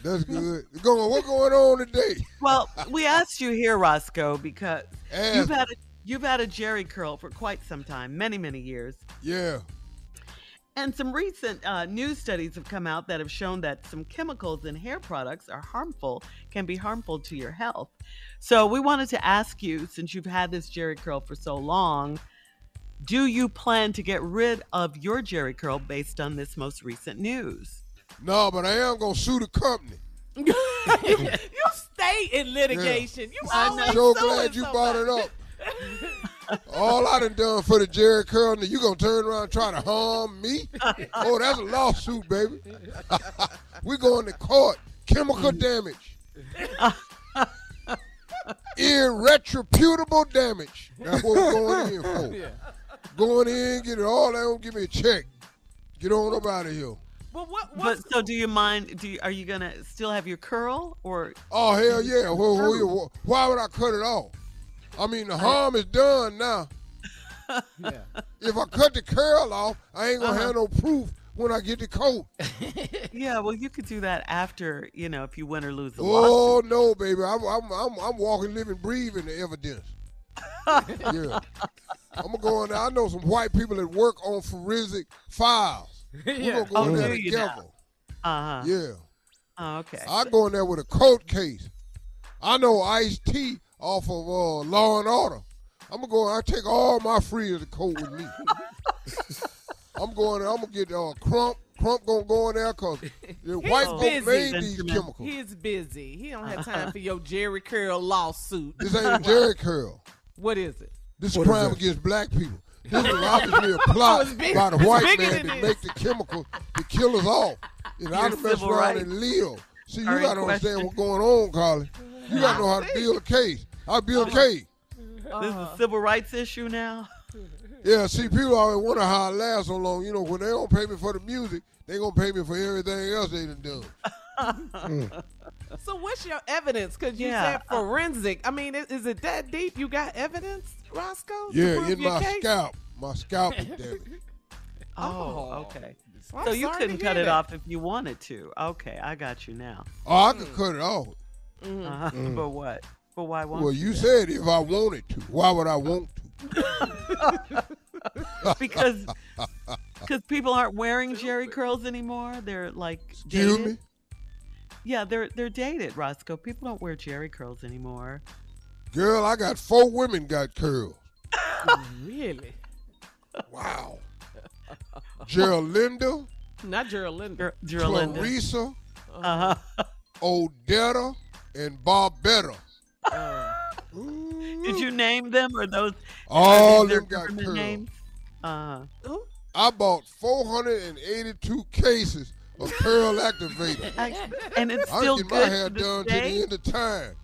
That's good. Go on. What going on today? Well, we asked you here, Roscoe, because Ask you've had a, you've had a Jheri curl for quite some time, many many years, Yeah. And some recent uh, news studies have come out that have shown that some chemicals in hair products are harmful, can be harmful to your health. So we wanted to ask you, since you've had this Jheri curl for so long, do you plan to get rid of your Jheri curl based on this most recent news? No, but I am gonna sue the company. you stay in litigation. You I'm always so glad you brought it up. All I done done for the Jheri Curl, and you gonna turn around and try to harm me? Oh, that's a lawsuit, baby. we going to court. Chemical damage. Irretrievable damage. That's what we're going in for. Going in, get it all out, give me a check. Get on up out of here. But what? But so, do you mind? Do you, are you gonna still have your curl, or Oh hell yeah! Well, well, well, why would I cut it off? I mean, the harm is done now. Yeah. If I cut the curl off, I ain't gonna Uh-huh. have no proof when I get the coat. yeah? Well, you could do that after you know if you win or lose the Oh lawsuit. no, baby! I'm I'm I'm, I'm walking, living, breathing the evidence. yeah, I'm gonna go in there. I know some white people that work on forensic files. We're Yeah. gonna go in Oh, there you now? together. Uh huh. Yeah. Oh, okay. I go in there with a court case. I know Ice T off of uh, Law and Order. I'm gonna go. I take all my freedom to court with me. I'm going. there. I'm gonna get uh, Crump. Crump gonna go in there because the He's white folks busy. made these chemicals. He's busy. He don't have time for your Jheri Curl lawsuit. This ain't a Jheri curl. What is it? This What is crime that? against black people. This is obviously a Oh, plot it's big- by the white man to make the chemicals to kill us all. And I Your done mess civil around rights and live. See, you are got to understand question. what's going on, Carly. You got to know how to build a case. I build Uh-huh. a case. This is a civil rights issue now. Yeah, see, people always wonder how I last so long. You know, when they don't pay me for the music, they gonna pay me for everything else they done done. Mm. So what's your evidence? Because you Yeah, uh, said forensic. I mean, is, is it that deep? You got evidence, Roscoe? to Yeah, prove in my case? scalp. My scalp is damaged. Oh, okay. Well, so I'm you couldn't cut hear it that. off if you wanted to. Okay, I got you now. Oh, I could cut it off. Uh-huh. Mm. But what? But why won't Well, you said if I wanted to. Why would I want to? because because people aren't wearing Jheri curls anymore. They're like Excuse dated. me? Yeah, they're they're dated, Roscoe. People don't wear Jheri curls anymore. Girl, I got four women got curls. Really? Wow. Gerlinda, Not Gerald Ger- Gerlinda. Clarissa, Uh-huh. Odetta, and Barbetta. Did you name them or those? All their them got curls. names? Uh, I bought 482 cases of curl activator. and it's still I still get good my hair to this done to the end of time.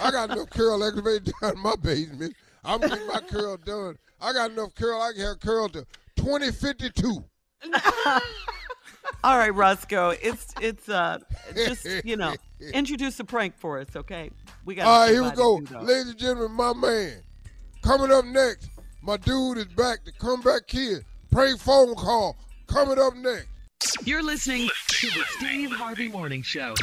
I got enough curl activator down in my basement. I'm getting my curl done. I got enough curl. I can have curl to 2052. All right, Roscoe. It's it's uh just you know introduce a prank for us, okay? We got. All right, here we go. Ladies and gentlemen, my man. Coming up next, my dude is back. The comeback kid. Prank phone call. Coming up next. You're listening to the Steve Harvey Morning Show.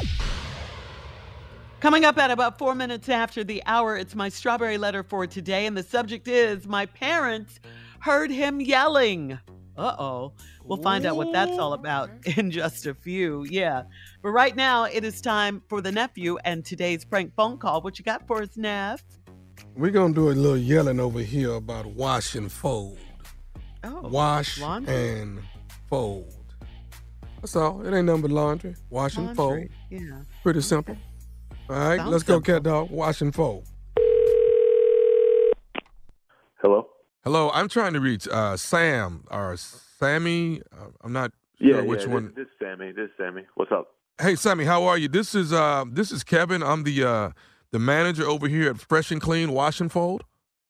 Coming up at about four minutes after the hour, it's my strawberry letter for today, and the subject is my parents heard him yelling. Uh oh. We'll find out what that's all about in just a few. Yeah. But right now, it is time for the nephew and today's prank phone call. What you got for us, Neff? We're gonna do a little yelling over here about wash and fold. Oh, wash laundry. and fold. That's all. It ain't nothing but laundry. Wash and fold. Yeah. Pretty simple. All right, Sounds let's go, simple. cat dog. Wash and fold. Hello. Hello, I'm trying to reach uh, Sam or Sammy. Uh, I'm not Yeah, sure which yeah. one. This, this Sammy. This Sammy. What's up? Hey, Sammy, how are you? This is uh, this is Kevin. I'm the uh, the manager over here at Fresh and Clean Wash and Fold.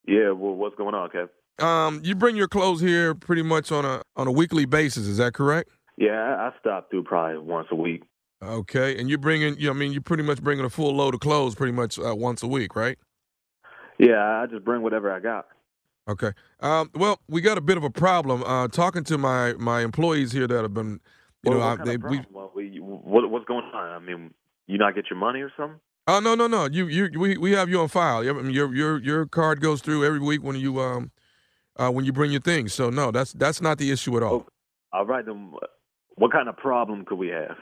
Yeah. Well, what's going on, Kev? Um, you bring your clothes here pretty much on a on a weekly basis. Is that correct? Yeah, I, I stop through probably once a week. Okay, and you're bringing. You know, I mean, you're pretty much bringing a full load of clothes pretty much uh, once a week, right? Yeah, I just bring whatever I got. Okay. Um, well, we got a bit of a problem. Uh, talking to my my employees here that have been, you Well, know, what I, they, we. What, we- what, what's going on? I mean, you not get your money or something? Oh no no no! You you we, we have you on file. I mean, Your your your card goes through every week when you um, uh, when you bring your things. So no, that's that's not the issue at all. All right, then. What kind of problem could we have?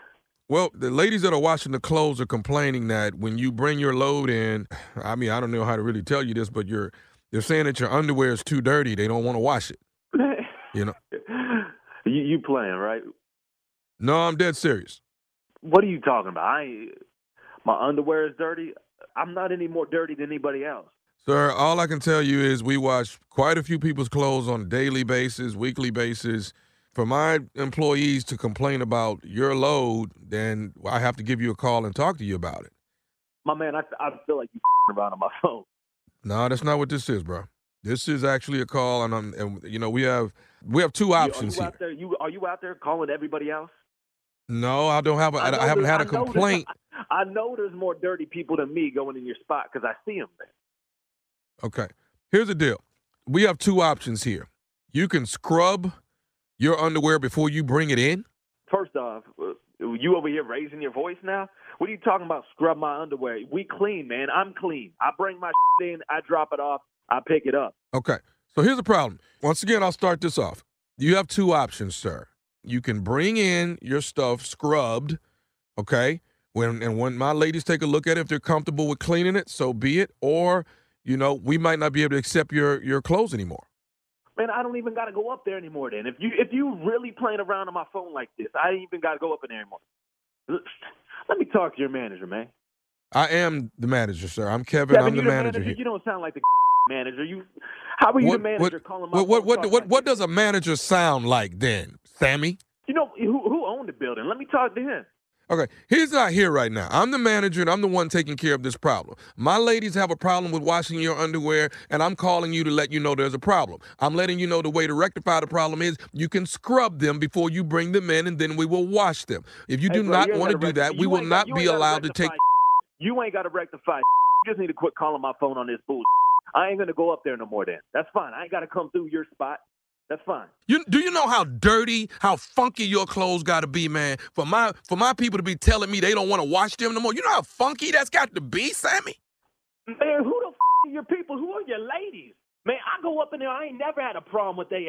Well, the ladies that are washing the clothes are complaining that when you bring your load in, I mean, I don't know how to really tell you this, but you're they're saying that your underwear is too dirty. They don't want to wash it. You know? You, you playing right? No, I'm dead serious. What are you talking about? I my underwear is dirty. I'm not any more dirty than anybody else. Sir, all I can tell you is we wash quite a few people's clothes on a daily basis, weekly basis. For my employees to complain about your load, then I have to give you a call and talk to you about it. My man, I, I feel like you around on my phone. No, that's not what this is, bro. This is actually a call, and I'm, and you know, we have we have two options are you here. out there? You are you out there calling everybody else? No, I don't have. A, I, I haven't had a I complaint. I know there's more dirty people than me going in your spot because I see them there. Okay. Here's the deal. We have two options here. You can scrub your underwear before you bring it in. First off, uh, you over here raising your voice now? What are you talking about? Scrub my underwear? We clean, man. I'm clean. I bring my in, I drop it off, I pick it up. Okay. So here's the problem. Once again, I'll start this off. You have two options, sir. You can bring in your stuff scrubbed, okay? When and when my ladies take a look at it, if they're comfortable with cleaning it, so be it. Or, you know, we might not be able to accept your your clothes anymore. Man, I don't even got to go up there anymore. Then, if you if you really playing around on my phone like this, I ain't even got to go up in there anymore. Let me talk to your manager, man. I am the manager, sir. I'm Kevin. Kevin, I'm the manager here. You don't sound like the manager. You, how are you What, the manager what, calling my what, what, what, what, like what does a manager sound like then, Sammy? You know who who owned the building? Let me talk to him. Okay, he's not here right now. I'm the manager and I'm the one taking care of this problem. My ladies have a problem with washing your underwear, and I'm calling you to let you know there's a problem. I'm letting you know the way to rectify the problem is you can scrub them before you bring them in, and then we will wash them. If you Hey, do bro, not want to gotta do that, we will not be allowed to take. You ain't got to rectify. You just need to quit calling my phone on this bull. I ain't gonna go up there no more. Then that's fine. I ain't got to come through your spot. That's fine. You do you know how dirty, how funky your clothes got to be, man? For my for my people to be telling me they don't want to wash them no more. You know how funky that's got to be, Sammy. Man, who the f- are your people? Who are your ladies? Man, I go up in there. I ain't never had a problem with they.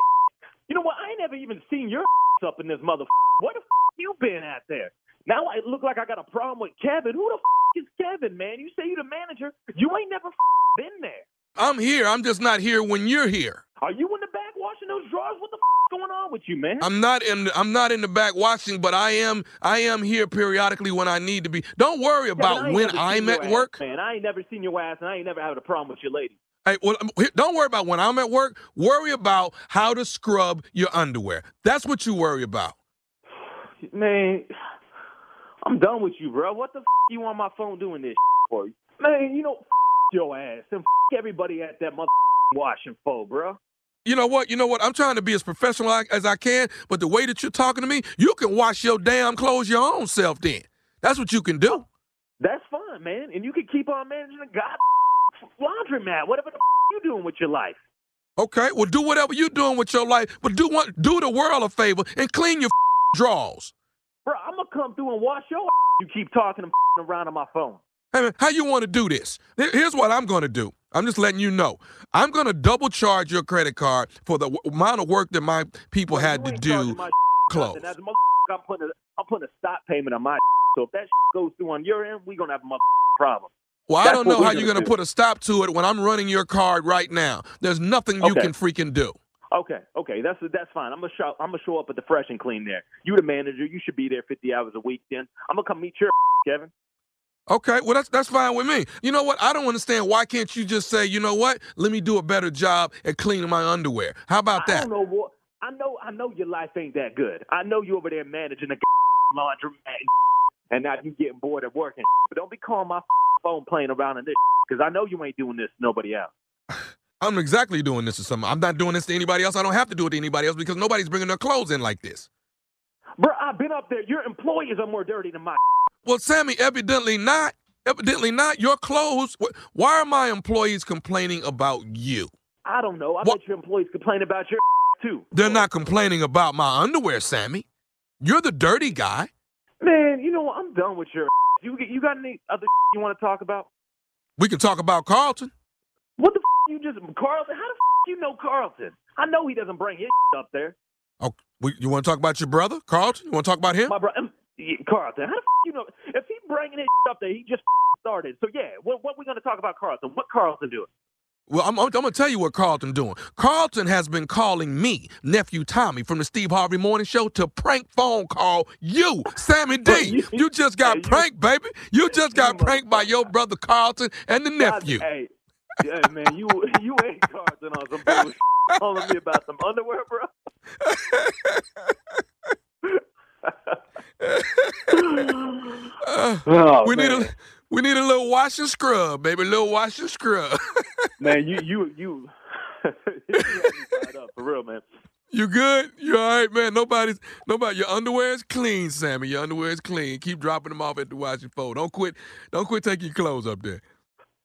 You know what? I ain't never even seen your up in this mother. Where the f- you been at there? Now I look like I got a problem with Kevin. Who the f- is Kevin, man? You say you the manager. You ain't never f- been there. I'm here. I'm just not here when you're here. Are you in the back washing those drawers? What the f- going on with you, man? I'm not in. I'm not in the back washing, but I am. I am here periodically when I need to be. Don't worry about I when I'm at ass, work. man. I ain't never seen your ass, and I ain't never had a problem with your lady. Hey, well, um, don't worry about when I'm at work. Worry about how to scrub your underwear. That's what you worry about. Man, I'm done with you, bro. What the f- you on my phone doing this for? Man, you know, f- your ass and f- everybody at that mother washing for, bro. You know what? You know what? I'm trying to be as professional as I can, but the way that you're talking to me, you can wash your damn clothes your own self. Then that's what you can do. That's fine, man. And you can keep on managing the god laundromat, whatever the you doing with your life. Okay. Well, do whatever you're doing with your life, but do one, do the world a favor and clean your drawers. Bro, I'm gonna come through and wash your. You keep talking and around on my phone. Hey man, how you want to do this? Here's what I'm going to do. I'm just letting you know. I'm going to double charge your credit card for the w- amount of work that my people had to do. Close. As a I'm putting a, I'm putting a stop payment on my. So if that goes through on your end, we're gonna have a problem. Well, I don't know how you're going to put a stop to it when I'm running your card right now. There's nothing you Okay. can freaking do. Okay, okay, that's that's fine. I'm gonna show I'm gonna show up at the fresh and clean there. You the manager, you should be there 50 hours a week. Then I'm gonna come meet your Kevin. Okay, well that's that's fine with me. You know what? I don't understand why can't you just say, you know what? Let me do a better job at cleaning my underwear. How about I that? don't know what. I know I know your life ain't that good. I know you over there managing the laundromat, and now you getting bored at work. And but don't be calling my phone playing around in this because I know you ain't doing this to nobody else. I'm exactly doing this to someone. I'm not doing this to anybody else. I don't have to do it to anybody else because nobody's bringing their clothes in like this. Bro, I've been up there. Your employees are more dirty than my. Well, Sammy, evidently not. Evidently not. Your clothes. Why are my employees complaining about you? I don't know. I bet your employees complain about your too. They're not complaining about my underwear, Sammy. You're the dirty guy. Man, you know what? I'm done with your. You you got any other you want to talk about? We can talk about Carlton. What the you just Carlton? How the you know Carlton? I know he doesn't bring his up there. Oh, we, you want to talk about your brother, Carlton? You want to talk about him? My brother, um, Carlton. How the f- you know? If he bringing his up there, he just started. So yeah, what what we gonna talk about Carlton? What Carlton doing? Well, I'm, I'm going to tell you what Carlton doing. Carlton has been calling me, nephew Tommy, from the Steve Harvey Morning Show to prank phone call you, Sammy D. You, just got pranked, baby. You just got pranked by your brother Carlton and the nephew. Hey, yeah, man, you you ain't Carlton on some bullshit. Calling me about some underwear, bro. Uh, Oh, we need a we need a little wash and scrub, baby. A little wash and scrub. man, you you you. you had me fired up, for real, man. You good? You all right, man? Nobody's nobody. Your underwear is clean, Sammy. Your underwear is clean. Keep dropping them off at the washing floor. Don't quit. Don't quit taking your clothes up there.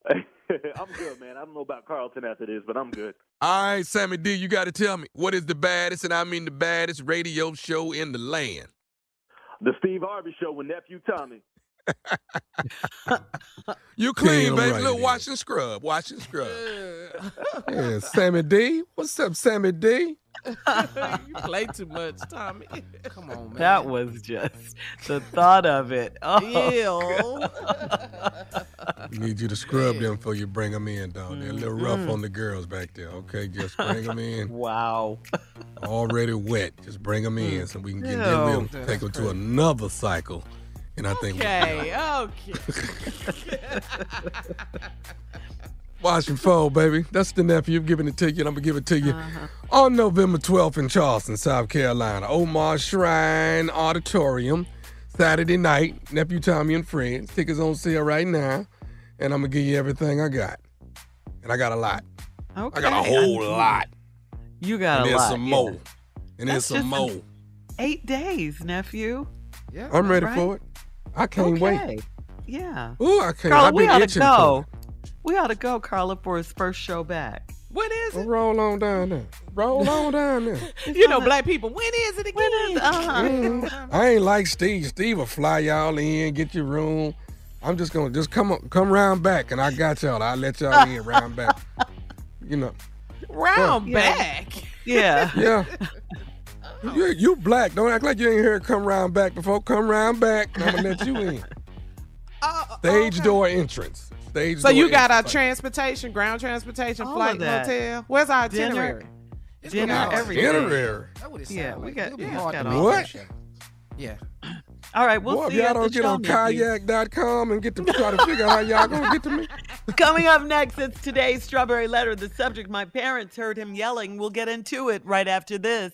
I'm good, man. I don't know about Carlton after this, but I'm good. All right, Sammy D. You got to tell me what is the baddest, and I mean the baddest radio show in the land. The Steve Harvey Show with nephew Tommy. You clean, Damn baby. right little it wash and scrub. Wash and scrub. Yeah, Sammy D. What's up, Sammy D? you play too much, Tommy. Come on, man. That was just the thought of it. Oh. We need you to scrub them before you bring them in, dog. They're a little rough Mhm. on the girls back there. Okay, just bring them in. Wow. Already wet. Just bring them in so we can get Ew. them. We'll take them to another cycle. And I think Okay, okay. Wash and Fold, baby. That's the nephew giving it to you, and I'm gonna give it to you Uh-huh. on November 12th in Charleston, South Carolina. Omar Shrine Auditorium, Saturday night. Nephew Tommy and friends. Tickets on sale right now, and I'm gonna give you everything I got, and I got a lot. Okay. I got a whole lot. You got a lot. and a there's lot. some yeah. more, and there's some just more. Eight days, nephew. Yeah. I'm ready right? for it. I can't okay. wait. Yeah. Ooh, I can't. Carla, we ought to go. We ought to go, Carla, for his first show back. When is it? Roll on down there. Roll on down there. You know, black people. When is it again? uh-huh. Mm, I ain't like Steve. Steve will fly y'all in, get your room. I'm just gonna just come on, come round back, and I got y'all. I'll let y'all in round back. You know. Round Yeah. back. Yeah. Yeah. You, you black. Don't act like you ain't heard come round back before. Come round back. I'm gonna let you in. Oh, Stage door entrance. Stage So door you got our entrance. transportation, ground transportation, All flight, of hotel. Where's our Dinner. itinerary? Dinner, Our everything. itinerary. That would it Yeah, sound we got- It'll be yeah, hard got to What? shit. Yeah. All right, we'll Boy, if see you y'all at the don't get on kayak.com and get to try to figure out how y'all gonna get to me. Coming up next, it's today's Strawberry Letter. The subject, my parents heard him yelling. We'll get into it right after this.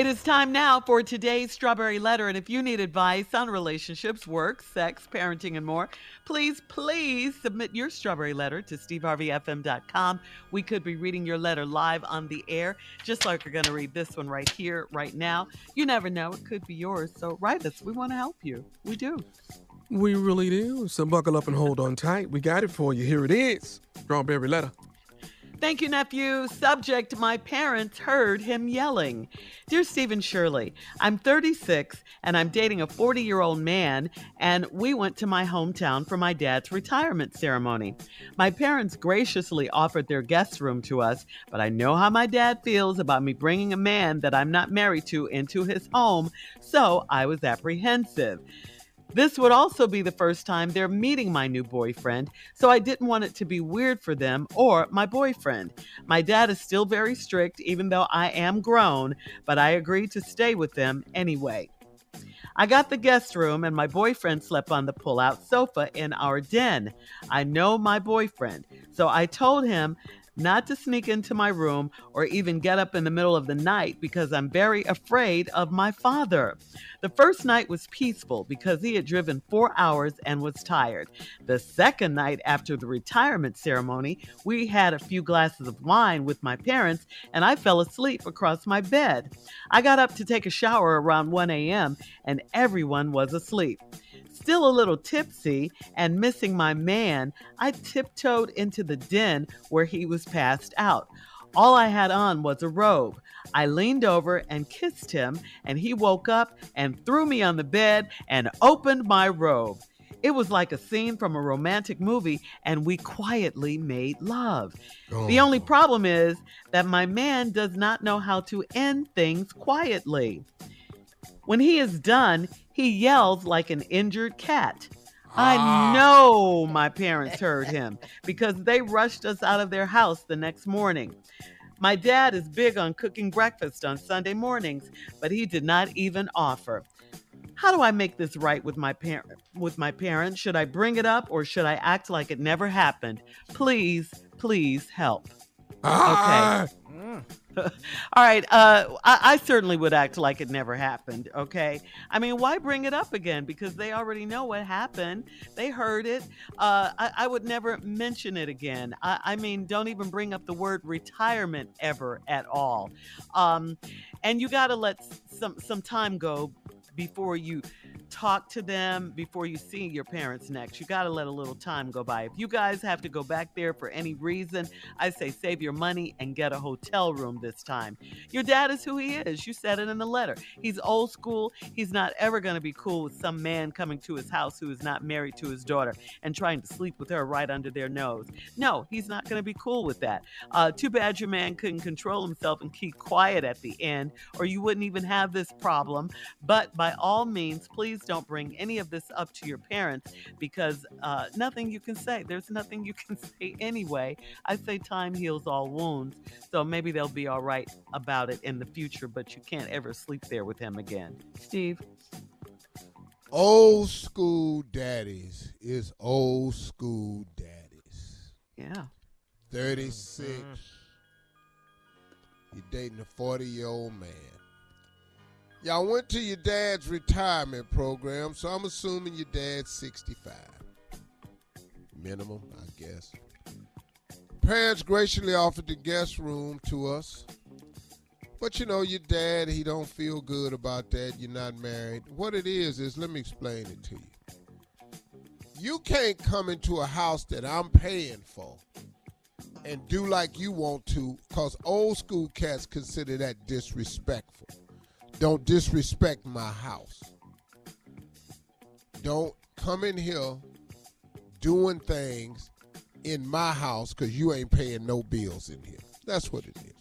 It is time now for today's Strawberry Letter. And if you need advice on relationships, work, sex, parenting, and more, please, please submit your Strawberry Letter to steveharveyfm.com. We could be reading your letter live on the air, just like we're going to read this one right here, right now. You never know, it could be yours. So write us. We want to help you. We do. We really do. So buckle up and hold on tight. We got it for you. Here it is. Strawberry letter. Thank you, nephew. Subject My parents heard him yelling. Dear Steve and Shirley, I'm 36 and I'm dating a 40 year old man, and we went to my hometown for my dad's retirement ceremony. My parents graciously offered their guest room to us, but I know how my dad feels about me bringing a man that I'm not married to into his home, so I was apprehensive. This would also be the first time they're meeting my new boyfriend, so I didn't want it to be weird for them or my boyfriend. My dad is still very strict, even though I am grown, but I agreed to stay with them anyway. I got the guest room, and my boyfriend slept on the pull out sofa in our den. I know my boyfriend, so I told him not to sneak into my room or even get up in the middle of the night because I'm very afraid of my father. The first night was peaceful because he had driven four hours and was tired. The second night after the retirement ceremony, we had a few glasses of wine with my parents and I fell asleep across my bed. I got up to take a shower around 1 a.m. and everyone was asleep. Still a little tipsy and missing my man, I tiptoed into the den where he was passed out. All I had on was a robe. I leaned over and kissed him, and he woke up and threw me on the bed and opened my robe. It was like a scene from a romantic movie, and we quietly made love. The only oh. problem is that my man does not know how to end things quietly. When he is done, he yells like an injured cat. I know my parents heard him because they rushed us out of their house the next morning. My dad is big on cooking breakfast on Sunday mornings, but he did not even offer. How do I make this right with my parent with my parents? Should I bring it up or should I act like it never happened? Please, please help. Ah. Okay. All right. Uh, I, I certainly would act like it never happened. Okay. I mean, why bring it up again? Because they already know what happened. They heard it. Uh, I, I would never mention it again. I, I mean, don't even bring up the word retirement ever at all. Um, and you got to let some some time go before you talk to them before you see your parents next. You got to let a little time go by. If you guys have to go back there for any reason, I say save your money and get a hotel room this time. Your dad is who he is. You said it in the letter. He's old school. He's not ever going to be cool with some man coming to his house who is not married to his daughter and trying to sleep with her right under their nose. No, he's not going to be cool with that. Uh, too bad your man couldn't control himself and keep quiet at the end, or you wouldn't even have this problem. But by all means, please don't bring any of this up to your parents because uh, nothing you can say. There's nothing you can say anyway. I say time heals all wounds, so maybe they'll be all right about it in the future, but you can't ever sleep there with him again. Steve? Old school daddies is old school daddies. Yeah. 36. You're dating a 40 year old man. Y'all went to your dad's retirement program, so I'm assuming your dad's 65. Minimum, I guess. Parents graciously offered the guest room to us. But you know, your dad, he don't feel good about that. You're not married. What it is is, let me explain it to you. You can't come into a house that I'm paying for and do like you want to, cause old school cats consider that disrespectful. Don't disrespect my house. Don't come in here doing things in my house because you ain't paying no bills in here. That's what it is.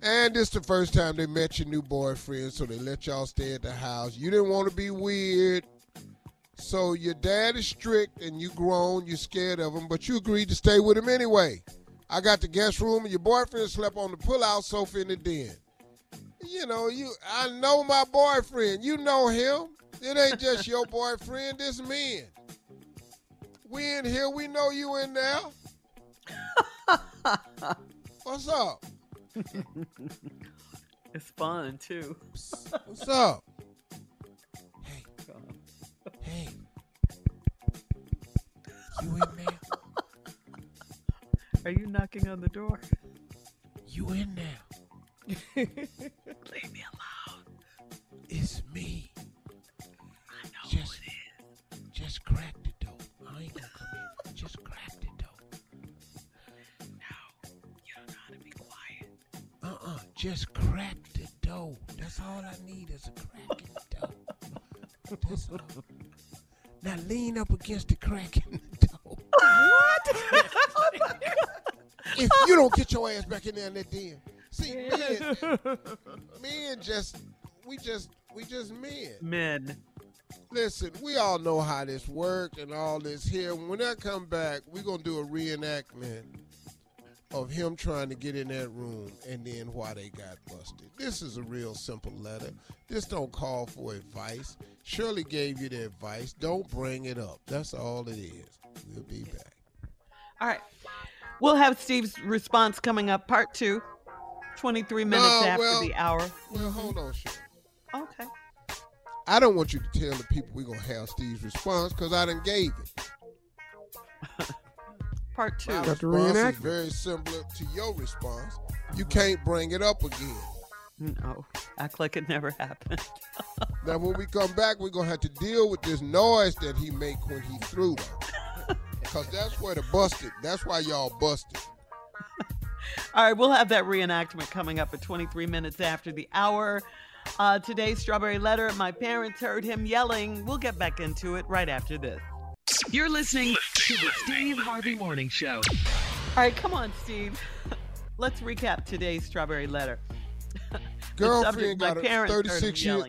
And it's the first time they met your new boyfriend, so they let y'all stay at the house. You didn't want to be weird. So your dad is strict and you grown, you're scared of him, but you agreed to stay with him anyway. I got the guest room and your boyfriend slept on the pull-out sofa in the den. You know, you I know my boyfriend. You know him. It ain't just your boyfriend, this men. We in here, we know you in there. What's up? it's fun too. What's up? Hey. Hey. You in there? Are you knocking on the door? You in there? Leave me alone. It's me. I know just, who it is. Just crack the door. I ain't gonna come in. Just crack the door. No, you don't know how to be quiet. Uh-uh. Just crack the door. That's all I need is a crack in the door. That's all. Now lean up against the crack in the door. What? Oh if you don't get your ass back in there in that den. See, men, men just, we just, we just men. Men. Listen, we all know how this works and all this here. When I come back, we're going to do a reenactment of him trying to get in that room and then why they got busted. This is a real simple letter. This don't call for advice. Shirley gave you the advice. Don't bring it up. That's all it is. We'll be back. All right. We'll have Steve's response coming up, part two. 23 minutes No, after well- the hour. Well, hold mm-hmm. on, Shirley. Okay. I don't want you to tell the people we're going to have Steve's response because I didn't gave it. Part two. My Got the response is very similar to your response. You can't bring it up again. No. Act like it never happened. Now, when we come back, we're gonna have to deal with this noise that he make when he threw them. Cause that's where the busted. That's why y'all busted. All right, we'll have that reenactment coming up at 23 minutes after the hour. Uh, today's Strawberry Letter, my parents heard him yelling. We'll get back into it right after this. You're listening to the Steve Harvey Morning Show. All right, come on, Steve. Let's recap today's Strawberry Letter. Girlfriend subject, my got a parents heard him 36 years.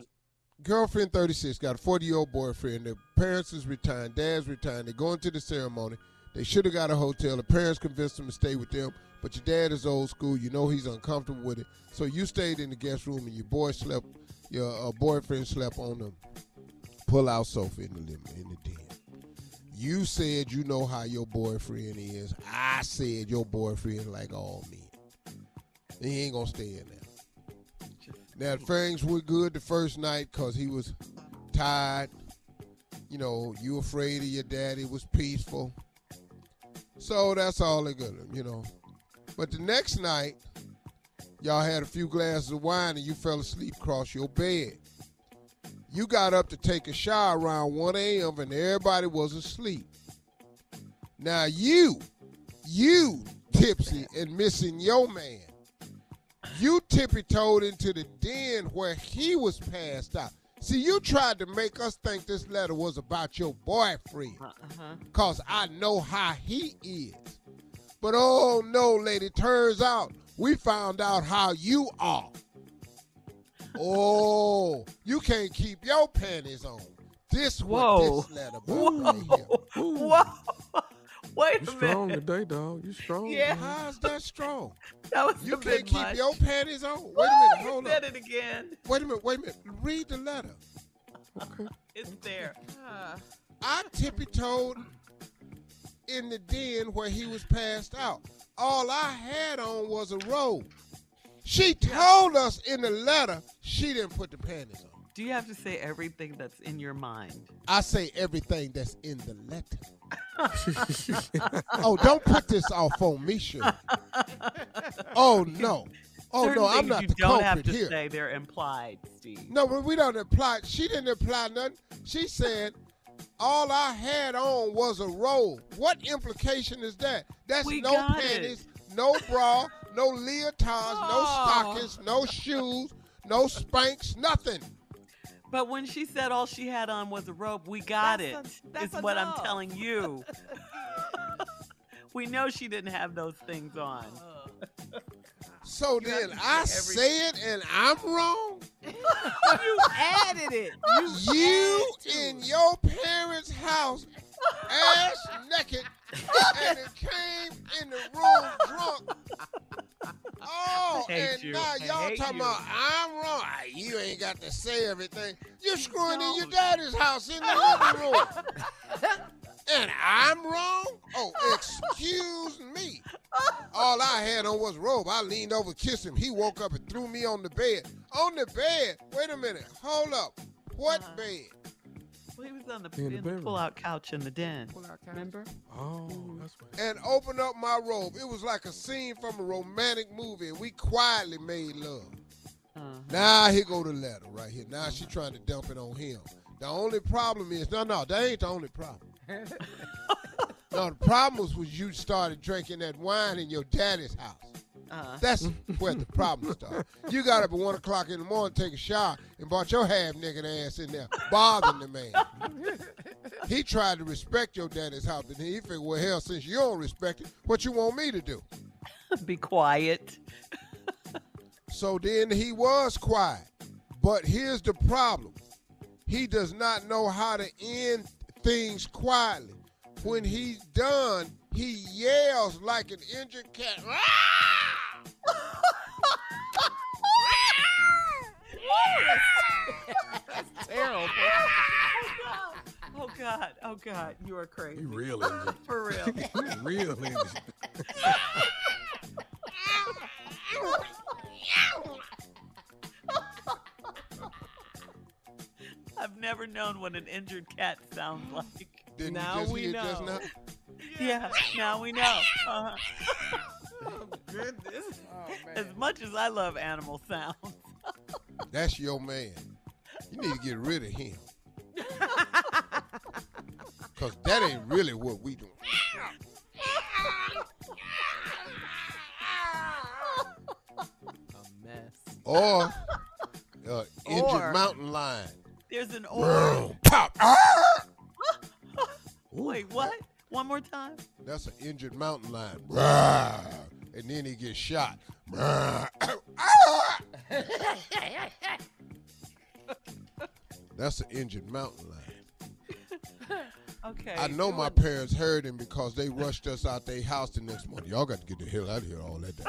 girlfriend 36 got a 40 year old boyfriend. The parents is retired, dad's retired. They're going to the ceremony. They should have got a hotel. The parents convinced them to stay with them, but your dad is old school. You know he's uncomfortable with it. So you stayed in the guest room and your boy slept, your uh, boyfriend slept on the pull out sofa in the in the den. You said you know how your boyfriend is. I said your boyfriend like all men. He ain't gonna stay in there. Now things were good the first night because he was tired. You know, you afraid of your daddy was peaceful. So that's all they got, you know. But the next night, y'all had a few glasses of wine and you fell asleep across your bed. You got up to take a shower around 1 a.m. and everybody was asleep. Now you, you tipsy and missing your man. You tippy toed into the den where he was passed out. See, you tried to make us think this letter was about your boyfriend. Uh-huh. Cause I know how he is. But oh no, lady, turns out we found out how you are. Oh, you can't keep your panties on. This Whoa. what this letter about right here. Whoa. Wait You a strong minute. today, dog. You strong. Yeah. man. How's that strong? That was You a can't keep much. your panties on. Wait Woo, a minute, you hold said up. it again. Wait a minute, wait a minute. Read the letter. Okay. It's there. Ah. I tippy toed in the den where he was passed out. All I had on was a robe. She told us in the letter she didn't put the panties on. Do you have to say everything that's in your mind? I say everything that's in the letter. oh, don't put this off on me, sure. Oh no. Oh Certain no, I'm not you the don't have to here. say they're implied, Steve. No, but we don't imply. She didn't imply nothing. She said all I had on was a robe. What implication is that? That's We no panties, no bra, no leotards, Oh. no stockings, no shoes, no spanks, nothing. But when she said all she had on was a robe, we got That's it. a- that's is what I'm telling you. we know she didn't have those things on. So You then I say say it and I'm wrong. you added it. You, You added in it. your parents' house, ass naked, and it came in the room drunk. Oh, and you. now y'all talking you. about I'm wrong. Ah, You ain't got to say everything. You're screwing in your daddy's house in the living room. and I'm wrong? Oh, excuse me. All I had on was robe. I leaned over, kissed him. He woke up and threw me on the bed. On the bed? Wait a minute. Hold up. What Uh-huh. bed? Well, he was on the, In the in the pull-out couch in the den. Remember? Oh, that's what. And opened up my robe. It was like a scene from a romantic movie, and we quietly made love. Uh, Now here go the letter right here. Now she trying to dump it on him. The only problem is no, no, that ain't the only problem. no, the problem was when you started drinking that wine in your daddy's house. Uh, That's where the problem starts. You got up at one o'clock in the morning, take a shower, and brought your half naked ass in there, bothering the man. he tried to respect your daddy's house, and he figured, well, hell, since you don't respect it, what you want me to do? be quiet. So then he was quiet. But here's the problem he does not know how to end things quietly. When he's done, he yells like an injured cat. That's terrible. Oh God! Oh God! You are crazy. You really? injured. For real. You real injured. I've never known what an injured cat sounds like. Didn't Now just we hear it just know. now? Yeah, now we know. Uh-huh. Oh, goodness. Oh, man. As much as I love animal sounds, That's your man. You need to get rid of him. Cause that ain't really what we do. A mess. Or uh, injured Or- mountain lion. there's an or. Pop. Wait, what? One more time. That's an injured mountain lion. And then he gets shot. That's an injured mountain lion. Okay. I know my parents heard him because they rushed us out their house the next morning. Y'all got to get the hell out of here. All that, that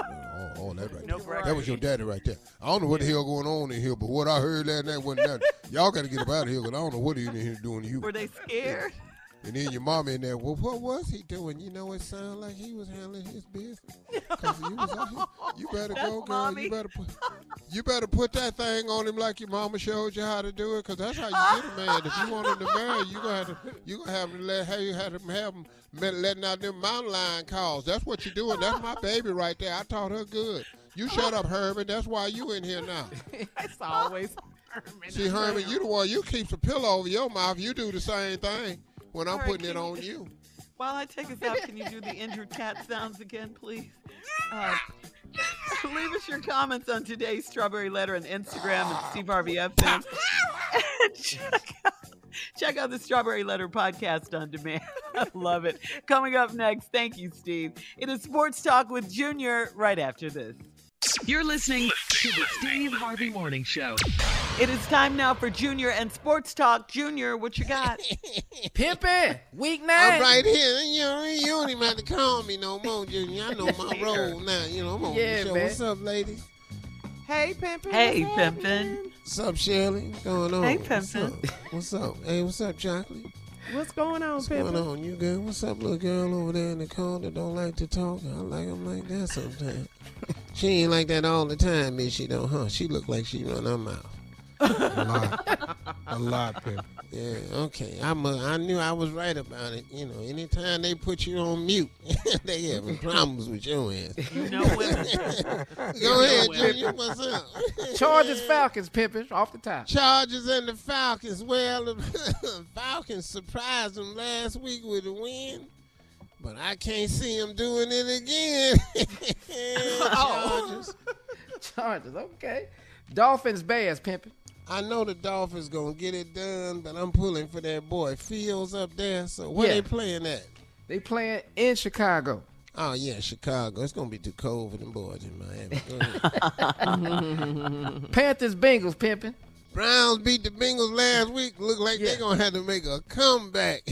all, all that right No there. That was your daddy right there. I don't know what the hell going on in here, but what I heard last night wasn't that. Y'all got to get up out of here because I don't know what he in here doing to you. Were they scared? And then your mama in there, well, what was he doing? You know, it sounded like he was handling his business. 'Cause he was out here. You better That's go, girl. mommy. You better put, you better put that thing on him like your mama showed you how to do it. Cause that's how you get a man. If you want him to marry, you're gonna have to, you gonna have to let, how you have him have him letting out them mountain lion calls. That's what you're doing. That's my baby right there. I taught her good. You shut up, Herman. That's why you in here now. It's always Herman. See, Herman, you the one. You keeps a pillow over your mouth. You do the same thing when I'm right, putting it on you- you. While I take us out, can you do the injured cat sounds again, please? Uh, leave us your comments on today's Strawberry Letter on Instagram and Steve Harvey FM. And check out, check out the Strawberry Letter podcast on demand. I love it. Coming up next, thank you, Steve. It is Sports Talk with Junior right after this. You're listening to the Steve Harvey Morning Show. It is time now for Junior and Sports Talk. Junior, what you got? Pimpin', week nine. I'm right here. You, know, you don't even have to call me no more, Junior. I know my role now. You know, I'm on Yeah, the show. man. What's up, ladies? Hey, Pimpin. Hey, Pimpin. happening? What's up, Shirley? What's going on? Hey, What's Pimpin. up? What's up? Hey, what's up, Chocolate? What's going on, What's going on? You good? What's up, little girl over there in the corner? Don't like to talk. I like them like that sometimes. she ain't like that all the time, is she? Don't, huh? She look like she run her mouth. A lot. A lot, Pimp. Yeah, okay. I'm a, I knew I was right about it. You know, anytime they put you on mute, they having problems with your ass. You know women. Go ahead, Junior. What's up? Chargers Falcons, Pimpin', off the top. Chargers and the Falcons. Well, the Falcons surprised them last week with a win, but I can't see them doing it again. Chargers. Chargers, okay. Dolphins, Bears, Pimpin'. I know the Dolphins gonna get it done, but I'm pulling for that boy Fields up there. So where Yeah. they playing at? They playing in Chicago. Oh yeah, Chicago. It's gonna be too cold for them boys in Miami. Panthers, Bengals, Pimpin'. Browns beat the Bengals last week. Look like Yeah. they're gonna have to make a comeback.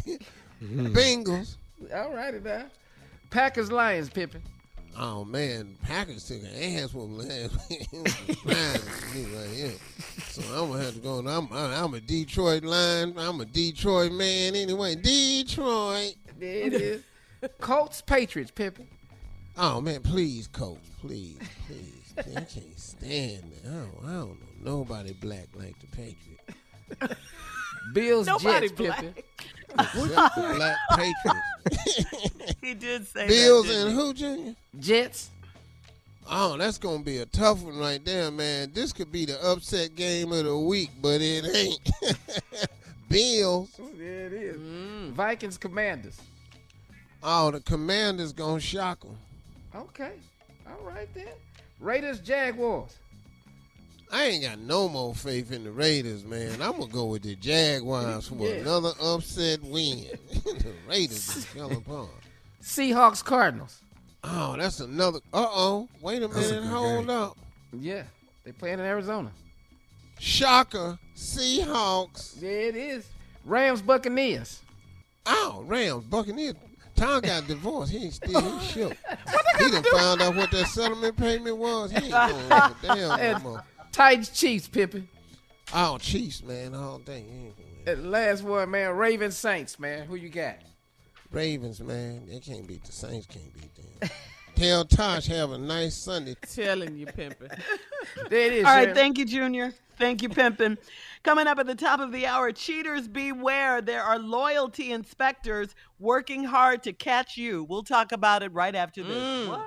Mm-hmm. Bengals. All righty now. Packers, Lions, Pimpin'. Oh man, Packers took an ass whooping last week. It was surprising to me right here. So I'm gonna have to go. I'm, I'm a Detroit line. I'm a Detroit man anyway. Detroit. There it is. Colts, Patriots, Pimpin'. Oh man, please, coach, please, please. I can't stand it. I don't, I don't know nobody black like the Patriots. Bills, Nobody Jets, black. Pimpin'. Except the black Patriots. He did say Bills that. didn't and he? who, Junior? Jets. Oh, that's gonna be a tough one right there, man. This could be the upset game of the week, but it ain't. Bills. There it is. Mm. Vikings, Commanders. Oh, the Commanders gonna shock them. Okay. All right then. Raiders, Jaguars. I ain't got no more faith in the Raiders, man. I'm gonna go with the Jaguars for Yeah. another upset win. the Raiders just fell apart. Seahawks, Cardinals. Oh, that's another. Uh oh. Wait a That's a minute. Hold game. up. Yeah. They playing in Arizona. Shocker. Seahawks. There it is. Rams, Buccaneers. Oh, Rams. Buccaneers. Tom got divorced. He ain't still he shook. he done found out what that settlement payment was. He ain't going to damn no And more. Titans, Chiefs, Pimpin'. Oh, Chiefs, man. All day. He ain't gonna. And last one, man. Ravens, Saints, man. Who you got? Ravens, man. They can't beat the Saints. Can't beat them. Tell Tosh have a nice Sunday. Telling you, Pimpin. There it is. All right, Jeremy. thank you, Junior. Thank you, Pimpin. Coming up at the top of the hour, cheaters beware. There are loyalty inspectors working hard to catch you. We'll talk about it right after this. Mm. What?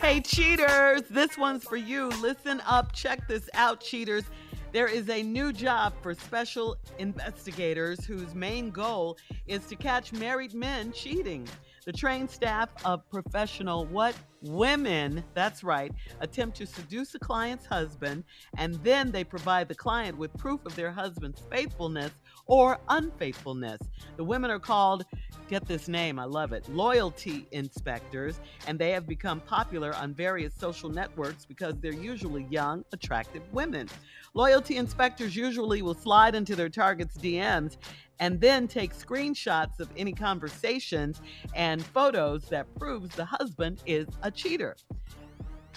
Hey, cheaters, this one's for you. Listen up, check this out, cheaters. There is a new job for special investigators whose main goal is to catch married men cheating. The trained staff of professional what? Women, that's right, attempt to seduce a client's husband and then they provide the client with proof of their husband's faithfulness or unfaithfulness. The women are called, get this name, I love it, loyalty inspectors, and they have become popular on various social networks because they're usually young, attractive women. Loyalty inspectors usually will slide into their target's DMs and then take screenshots of any conversations and photos that proves the husband is a cheater.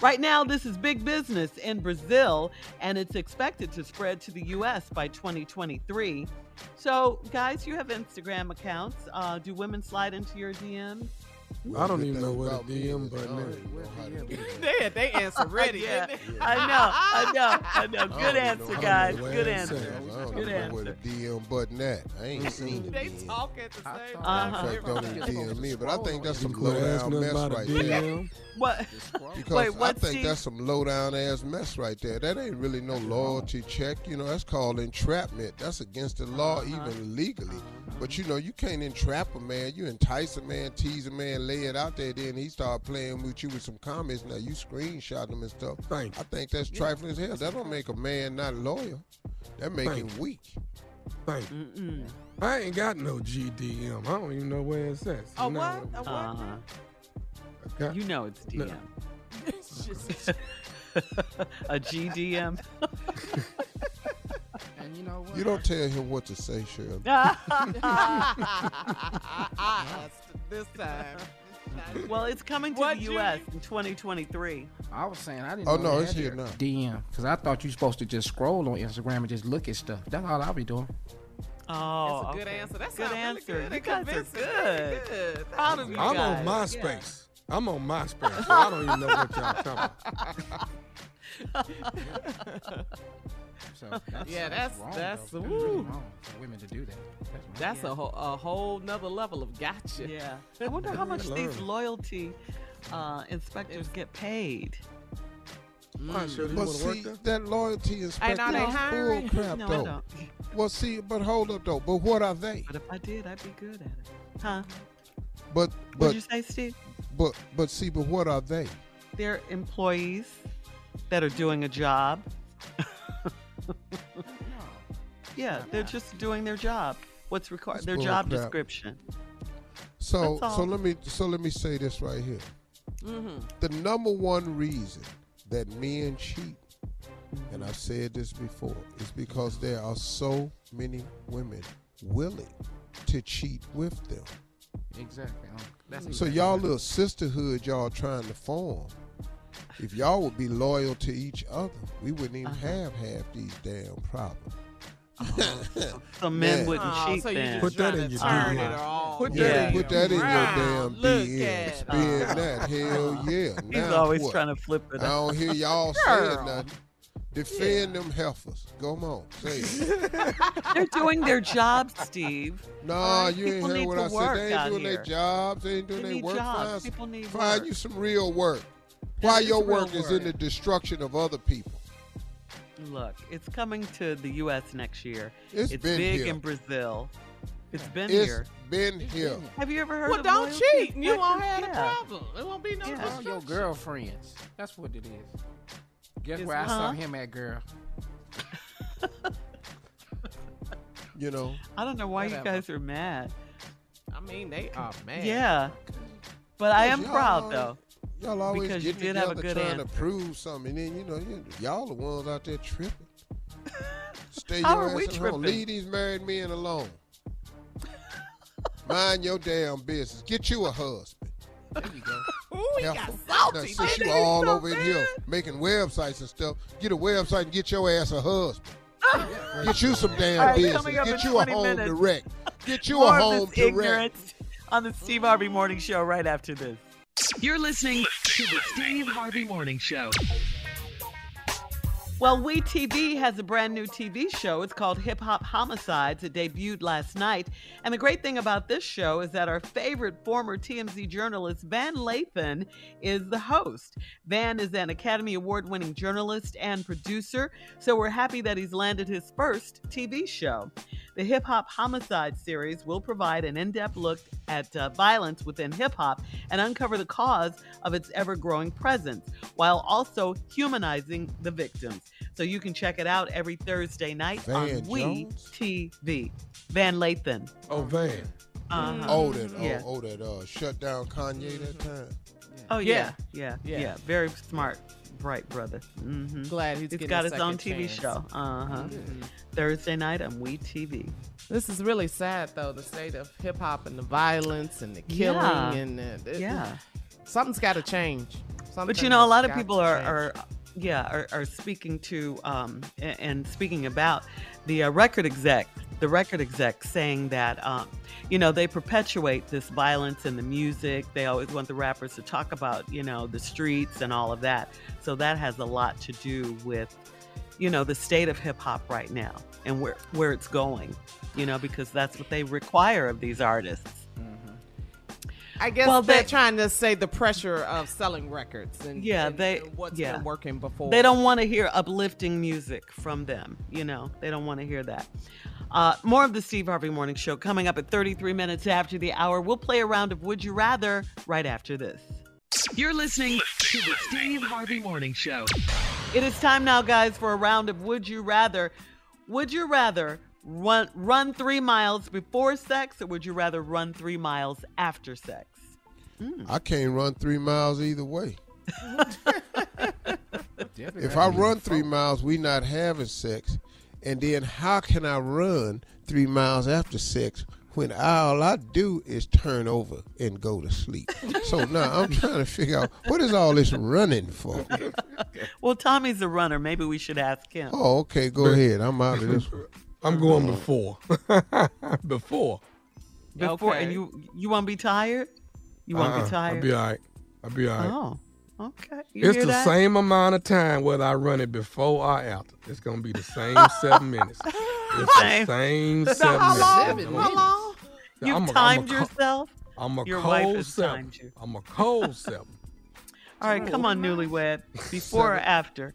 Right now, this is big business in Brazil, and it's expected to spread to the U.S. by 2023. So, guys, you have Instagram accounts. Uh, do women slide into your DMs? I don't even know what a DM button is. they, they answer ready. yeah, didn't? I know, I know, I know. Good don't answer, know guys. Good answer. I don't Good know where the. DM button at. I ain't seen it. They talk at the same Uh-huh. time. In fact, don't even DM me, but I think that's some You low quit asking down us mess about a right there. DM. What? Because Wait, I think Steve? that's some low down ass mess right there. That ain't really no loyalty check. You know, that's called entrapment. That's against the law, Uh-huh. even legally. But you know, you can't entrap a man. You entice a man, tease a man, lay it out there. Then he start playing with you with some comments. Now you screenshot them and stuff. Thank I think that's trifling as hell. That don't make a man not loyal. That make him weak. Thank you. I ain't got no GDM. I don't even know where it's at. A You what? A what? Uh-huh. Okay. You know it's No. DM. It's just- a GDM. And you know what? You don't tell him what to say, Shirley. this time. well, it's coming to What, the U.S. in 2023. I was saying I didn't. Oh, know no, it's here now. DM because I thought you were supposed to just scroll on Instagram and just look at stuff. That's all I'll be doing. Oh, That's a good okay. answer. That good sounds really answer. good You guys are good. Good. Proud of you I'm guys. on MySpace. I'm on MySpace. So I don't even know what y'all talking about. So that's, Yeah, that's- wrong, that's- though. really wrong for women to do that. That's, wrong. That's a whole, a whole nother level of gotcha. Yeah. I wonder how much these loyalty uh, inspectors get paid. Why, Shirley, you But want work see, there? that loyalty inspector are they is bull crap, No, though. Well, see, but hold up, though. But what are they? But if I did, I'd be good at it. Huh? But What'd you say, Steve? But but see, but what are they? They're employees that are doing a job. yeah, they're just doing their job. What's required? Their job crap. description. So so let me so let me say this right here. Mm-hmm. The number one reason that men cheat, and I've said this before, is because there are so many women willing to cheat with them. Exactly. That's So exactly y'all right. little sisterhood y'all trying to form. If y'all would be loyal to each other, we wouldn't even Uh-huh. have half these damn problems. So men Man. wouldn't Oh, cheat so then. Put that in your turn DM. it Put Yeah, that in put that in your damn Look DM. Spin that. Hell yeah. He's Now always what? trying to flip it I don't hear y'all saying nothing. Defend them heifers. Go on, say it. They're doing their job, Steve. Nah, you ain't people heard what I said. They ain't doing here. their jobs. They ain't doing They their work. jobs. Find, People need find work. you some real work. Why your real work is work. in the destruction of other people. Look, it's coming to the U.S. next year. It's been big here. in Brazil. It's been It's here. been here. Have you ever heard of it? Well, of don't cheat. and You won't have Yeah. a problem. It won't be no Call your girlfriends. That's what it is. Guess Is where I what? saw him at, girl? You know, I don't know why you guys are mad. I mean, they are mad. Yeah. But I am Y'all- proud though. Y'all always Because you get did have a together good trying answer. to prove something, and then you know you, y'all the ones out there tripping. Stay How your are ass we at home. tripping? Leave these married men alone. Mind your damn business. Get you a husband. There you go. Ooh, he got salty. Now, since you he? all So over in here making websites and stuff, get a website and get your ass a husband. Get you some damn All right, business. Get you a home minutes. direct. Get you More a of home this direct. ignorance on the Steve Harvey Morning Show right after this. You're listening to the Steve Harvey Morning Show. Well, We TV has a brand new TV show. It's called Hip Hop Homicides. It debuted last night. And the great thing about this show is that our favorite former TMZ journalist, Van Lathan, is the host. Van is an Academy Award winning journalist and producer, so we're happy that he's landed his first TV show. The Hip Hop Homicide series will provide an in depth look at uh, violence within hip hop and uncover the cause of its ever growing presence, while also humanizing the victims. So you can check it out every Thursday night Van on We TV. Van Lathan. Oh, Van. Uh-huh. Oh, that Yeah. oh, oh that uh shut down Kanye that time. Oh yeah, yeah, Yeah. yeah. Very smart, bright brother. hmm Glad he's He's got his own TV chance. show. Uh huh. Mhm. Thursday night on We TV. This is really sad, though, the state of hip hop and the violence and the killing Yeah. and the, it- Yeah. something's got to change. But you know, a lot of people are, are yeah, are, are speaking to um, and speaking about the uh, record exec, the record exec saying that, um, you know, they perpetuate this violence in the music. They always want the rappers to talk about, you know, the streets and all of that. So that has a lot to do with, you know, the state of hip hop right now and where where it's going. You know, because that's what they require of these artists. I guess Well, they're they- trying to say the pressure of selling records and Yeah, and they what's yeah. been working before. They don't want to hear uplifting music from them. You know, they don't want to hear that. Uh, more of the Steve Harvey Morning Show coming up at 33 minutes after the hour. We'll play a round of Would You Rather right after this. You're listening to the Steve Harvey Morning Show. It is time now, guys, for a round of Would You Rather. Would you rather run run three miles before sex, or would you rather run three miles after sex? I can't run three miles either way. if I run three miles, we not having sex, and then how can I run three miles after sex when all I do is turn over and go to sleep? so now I'm trying to figure out what is all this running for. Well, Tommy's a runner. Maybe we should ask him. Oh, okay, go ahead. I'm out of this. I'm going before. before. Before, Okay. and you you won't be tired? You won't Uh-uh, be tired? I'll be all right. I'll be all right. Oh, okay. You it's the that? same amount of time whether I run it before or after. It's gonna be the same seven minutes. It's Same. the same So seven how minutes. long? Seven How minutes. long? You've I'm a- I'm a timed yourself? I'm a Your wife cold has seven. timed you. I'm a cold seven. All right, come on, newlywed. Before or after?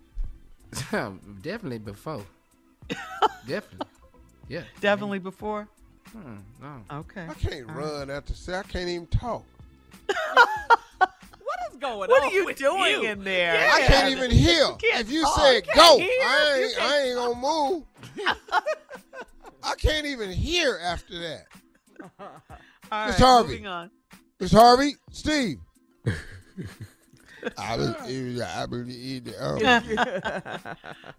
Definitely before. Definitely. Yeah. Definitely before. Hmm, no. Okay. I can't run after sex. I can't even talk. What is going What on? What are you with doing you? in there? I can't even hear. can't If you talk. said go, hear. I ain't, I ain't gonna move. I can't even hear after that. All Miss Harvey. moving on. Miss Harvey, Steve. I believe, I believe, um,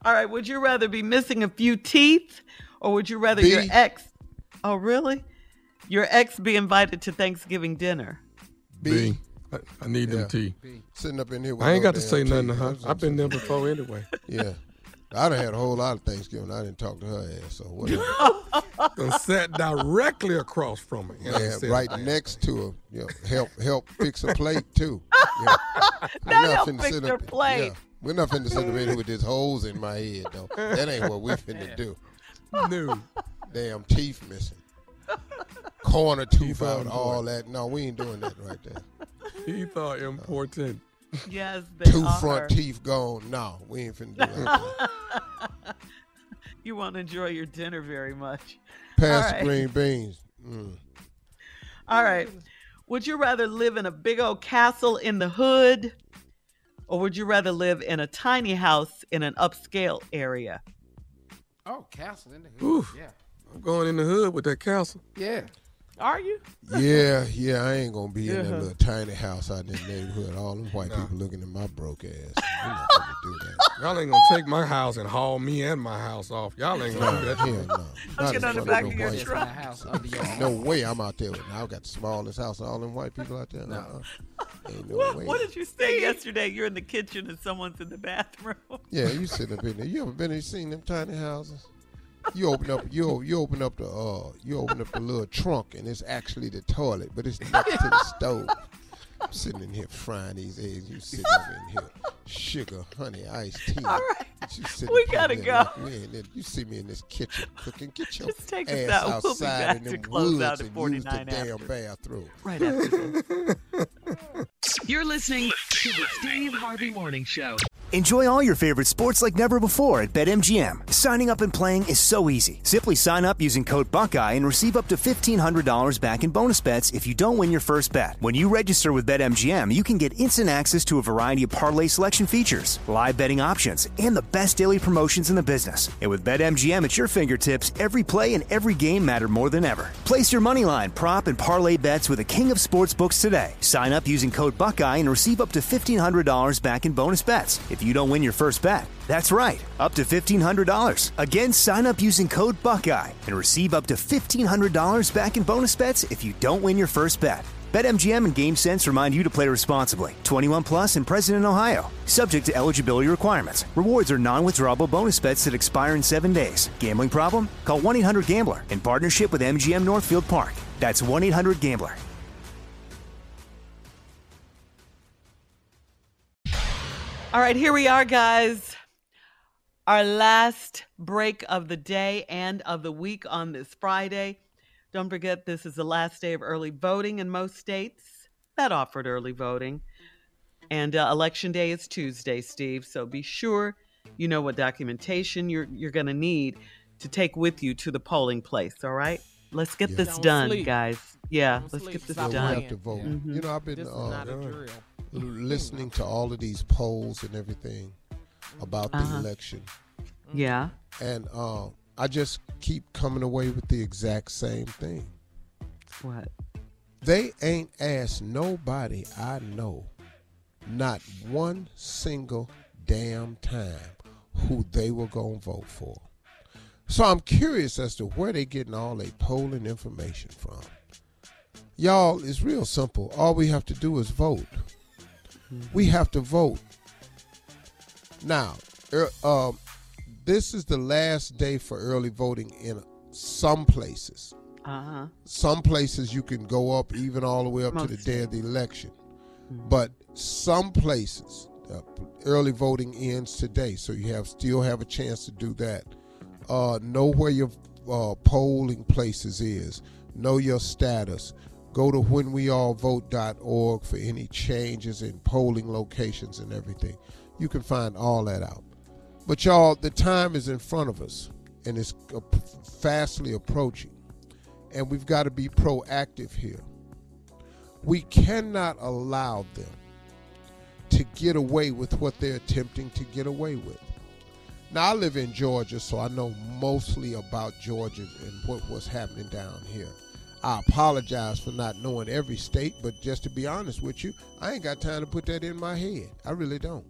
All right, would you rather be missing a few teeth or would you rather B. your ex Oh, really? Your ex be invited to Thanksgiving dinner. B. I, I need Yeah. them tea. sitting up in here. With I ain't no got to damn say nothing to teeth. her. I've been there before anyway. Yeah. I done had a whole lot of Thanksgiving. I didn't talk to her ass, so whatever. Done sat directly across from her. Yeah, understand? right next to her. You know, help help fix a plate too. Yeah. We're Not not help finna fix sit her up- plate. Yeah, we're not finna sit up in here with these holes in my head though. That ain't what we finna do. No. Damn teeth missing. Corner tooth thought out, it all that. No, we ain't doing that right there. He thought important. Yes, they Two are. front teeth gone. No, we ain't finna do that. you won't enjoy your dinner very much. Pass All the right. green beans. Mm. All right. Would you rather live in a big old castle in the hood, or would you rather live in a tiny house in an upscale area? Oh, castle in the hood. Oof. Yeah. I'm going in the hood with that castle. Yeah. Are you? Yeah, yeah, I ain't gonna be in that little tiny house out in the neighborhood. All them white people looking at my broke ass. We're not gonna do that. Y'all ain't gonna take my house and haul me and my house off. Y'all ain't gonna do that. Hell no. Not get in on the back no of your white truck. My house your No way I'm out there with I got the smallest house of all them white people out there. No. Uh-uh. Ain't no way. What did you say yesterday? You're in the kitchen and someone's in the bathroom. Yeah, you sit up in there. You ever been and seen them tiny houses? You open up you you open up the uh you open up the little trunk and it's actually the toilet, but it's next to the stove. I'm sitting in here frying these eggs. You sitting over in here, sugar, honey, iced tea. All right. We gotta go. like we. You see me in this kitchen cooking. Get your Just take us ass out. We'll be outside back in to them close woods out at and 49 use the damn after. bathroom. Right after this. You're listening to the Steve Harvey Morning Show. Enjoy all your favorite sports like never before at BetMGM. Signing up and playing is so easy. Simply sign up using code Buckeye and receive up to $1,500 back in bonus bets if you don't win your first bet. When you register with BetMGM, you can get instant access to a variety of parlay selection features, live betting options, and the best daily promotions in the business. And with BetMGM at your fingertips, every play and every game matter more than ever. Place your moneyline, prop, and parlay bets with the king of sportsbooks today. Sign up using code Buckeye and receive up to $1,500 back in bonus bets if you don't win your first bet. That's right, up to $1,500. Again, sign up using code Buckeye and receive up to $1,500 back in bonus bets if you don't win your first bet. BetMGM and GameSense remind you to play responsibly. 21 plus and present in Ohio. Subject to eligibility requirements. Rewards are non-withdrawable bonus bets that expire in seven days. Gambling problem? Call 1-800-GAMBLER in partnership with MGM Northfield Park. That's 1-800-GAMBLER. All right, here we are, guys. Our last break of the day and of the week on this Friday. Don't forget, this is the last day of early voting in most states that offered early voting. And uh, election day is Tuesday, Steve. So be sure you know what documentation you're you're going to need to take with you to the polling place. All right, let's get this Don't done, sleep. guys. Yeah, Don't let's sleep. get this Stop We done. have to vote. Mhm. You know, I've been This uh, not a drill. listening to all of these polls and everything about the Uh-huh. election, Yeah. and uh, I just keep coming away with the exact same thing. What? They ain't asked nobody I know, not one single damn time, who they were gonna vote for. So I'm curious as to where they getting all their polling information from. Y'all, it's real simple. All we have to do is vote. We have to vote. Now, er, um, this is the last day for early voting in some places. Uh huh. Some places you can go up even all the way up to the day of the election. But some places, uh, early voting ends today, so you have still have a chance to do that. Uh, know where your uh, polling places is. Know your status. Go to whenweallvote.org for any changes in polling locations and everything. You can find all that out. But y'all, the time is in front of us, and it's fastly approaching and we've got to be proactive here. We cannot allow them to get away with what they're attempting to get away with. Now, I live in Georgia, so I know mostly about Georgia and what was happening down here. I apologize for not knowing every state, but just to be honest with you, I ain't got time to put that in my head. I really don't.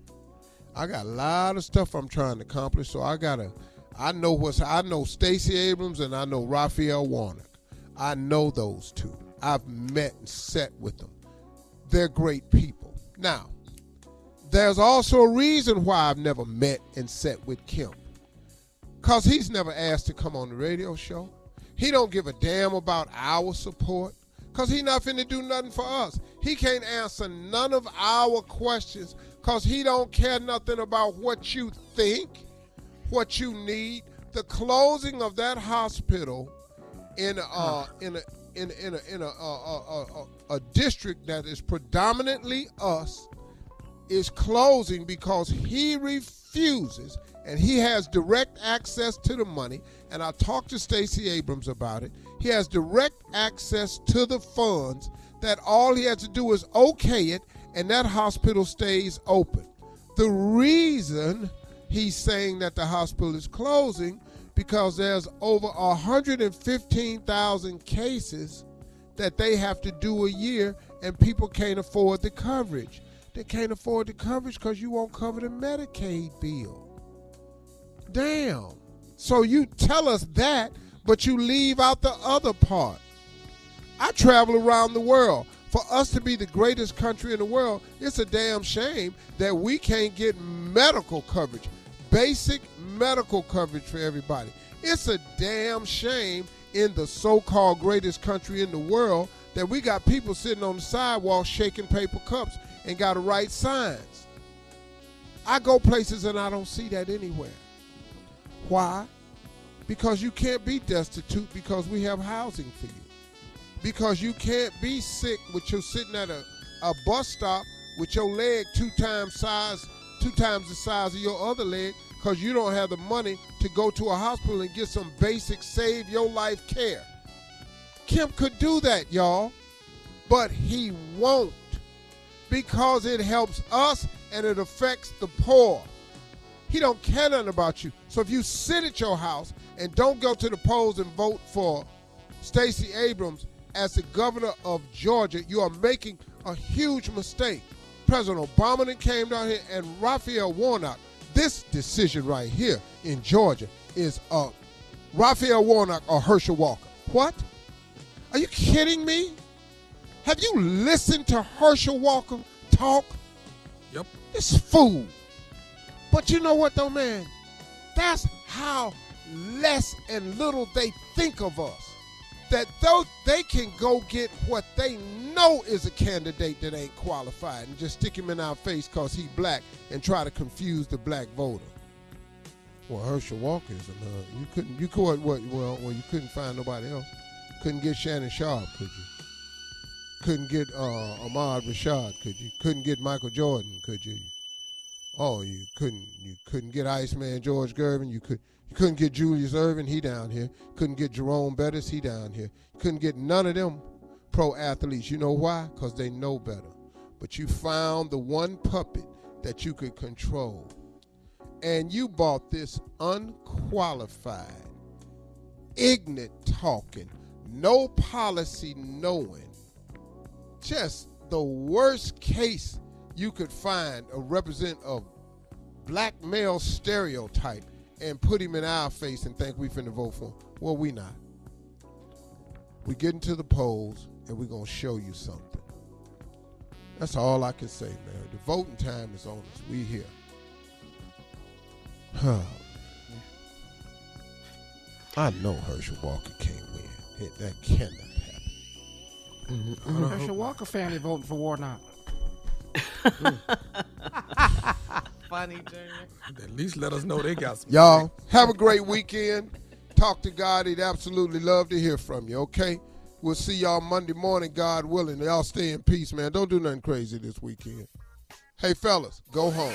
I got a lot of stuff I'm trying to accomplish, so I gotta. I know what's. I know Stacey Abrams and I know Raphael Warnock. I know those two. I've met and sat with them. They're great people. Now, there's also a reason why I've never met and sat with Kemp. Cause he's never asked to come on the radio show. He don't give a damn about our support. Cause he not finna do nothing for us. He can't answer none of our questions cause he don't care nothing about what you think, what you need. The closing of that hospital in uh in a in in a in a, uh, uh, a district that is predominantly us is closing because he refuses and he has direct access to the money. And I talked to Stacey Abrams about it. He has direct access to the funds that all he has to do is okay it, and that hospital stays open. The reason he's saying that the hospital is closing because there's over 115,000 cases that they have to do a year and people can't afford the coverage. They can't afford the coverage because you won't cover the Medicaid bill. Damn. So you tell us that, but you leave out the other part. I travel around the world. For us to be the greatest country in the world, it's a damn shame that we can't get medical coverage, basic medical coverage for everybody. It's a damn shame in the so called greatest country in the world that we got people sitting on the sidewalk shaking paper cups and got to write signs. I go places and I don't see that anywhere. Why? Because you can't be destitute because we have housing for you. Because you can't be sick with you sitting at a, a bus stop with your leg two times size, two times the size of your other leg, because you don't have the money to go to a hospital and get some basic save your life care. Kemp could do that, y'all, but he won't because it helps us and it affects the poor. He don't care nothing about you. So if you sit at your house and don't go to the polls and vote for Stacey Abrams as the governor of Georgia, you are making a huge mistake. President Obama then came down here and Raphael Warnock. This decision right here in Georgia is uh, Raphael Warnock or Herschel Walker. What? Are you kidding me? Have you listened to Herschel Walker talk? Yep. This fool. But you know what though, man? That's how less and little they think of us. That though they can go get what they know is a candidate that ain't qualified and just stick him in our face because he black and try to confuse the black voter. Well, Herschel Walker is. You couldn't. You could what? Well, well, you couldn't find nobody else. Couldn't get Shannon Sharpe, could you? Couldn't get uh, Ahmad Rashad, could you? Couldn't get Michael Jordan, could you? Oh, you couldn't. You couldn't get Iceman George Gervin. You could. You couldn't get Julius Erving. He down here. Couldn't get Jerome Bettis. He down here. Couldn't get none of them pro athletes. You know why? Because they know better. But you found the one puppet that you could control, and you bought this unqualified, ignorant talking, no policy knowing, just the worst case you could find a represent of black male stereotype and put him in our face and think we finna vote for him. Well, we not. We get into the polls and we're gonna show you something. That's all I can say, man. The voting time is on us. We here. Huh. I know Herschel Walker can't win. It- That cannot happen. Herschel Walker family voting for Warnock. Mm. Funny, Junior. At least let us know they got some. Y'all have a great weekend. Talk to God. He'd absolutely love to hear from you, okay? We'll see y'all Monday morning, God willing. Y'all stay in peace, man. Don't do nothing crazy this weekend. Hey, fellas, go home.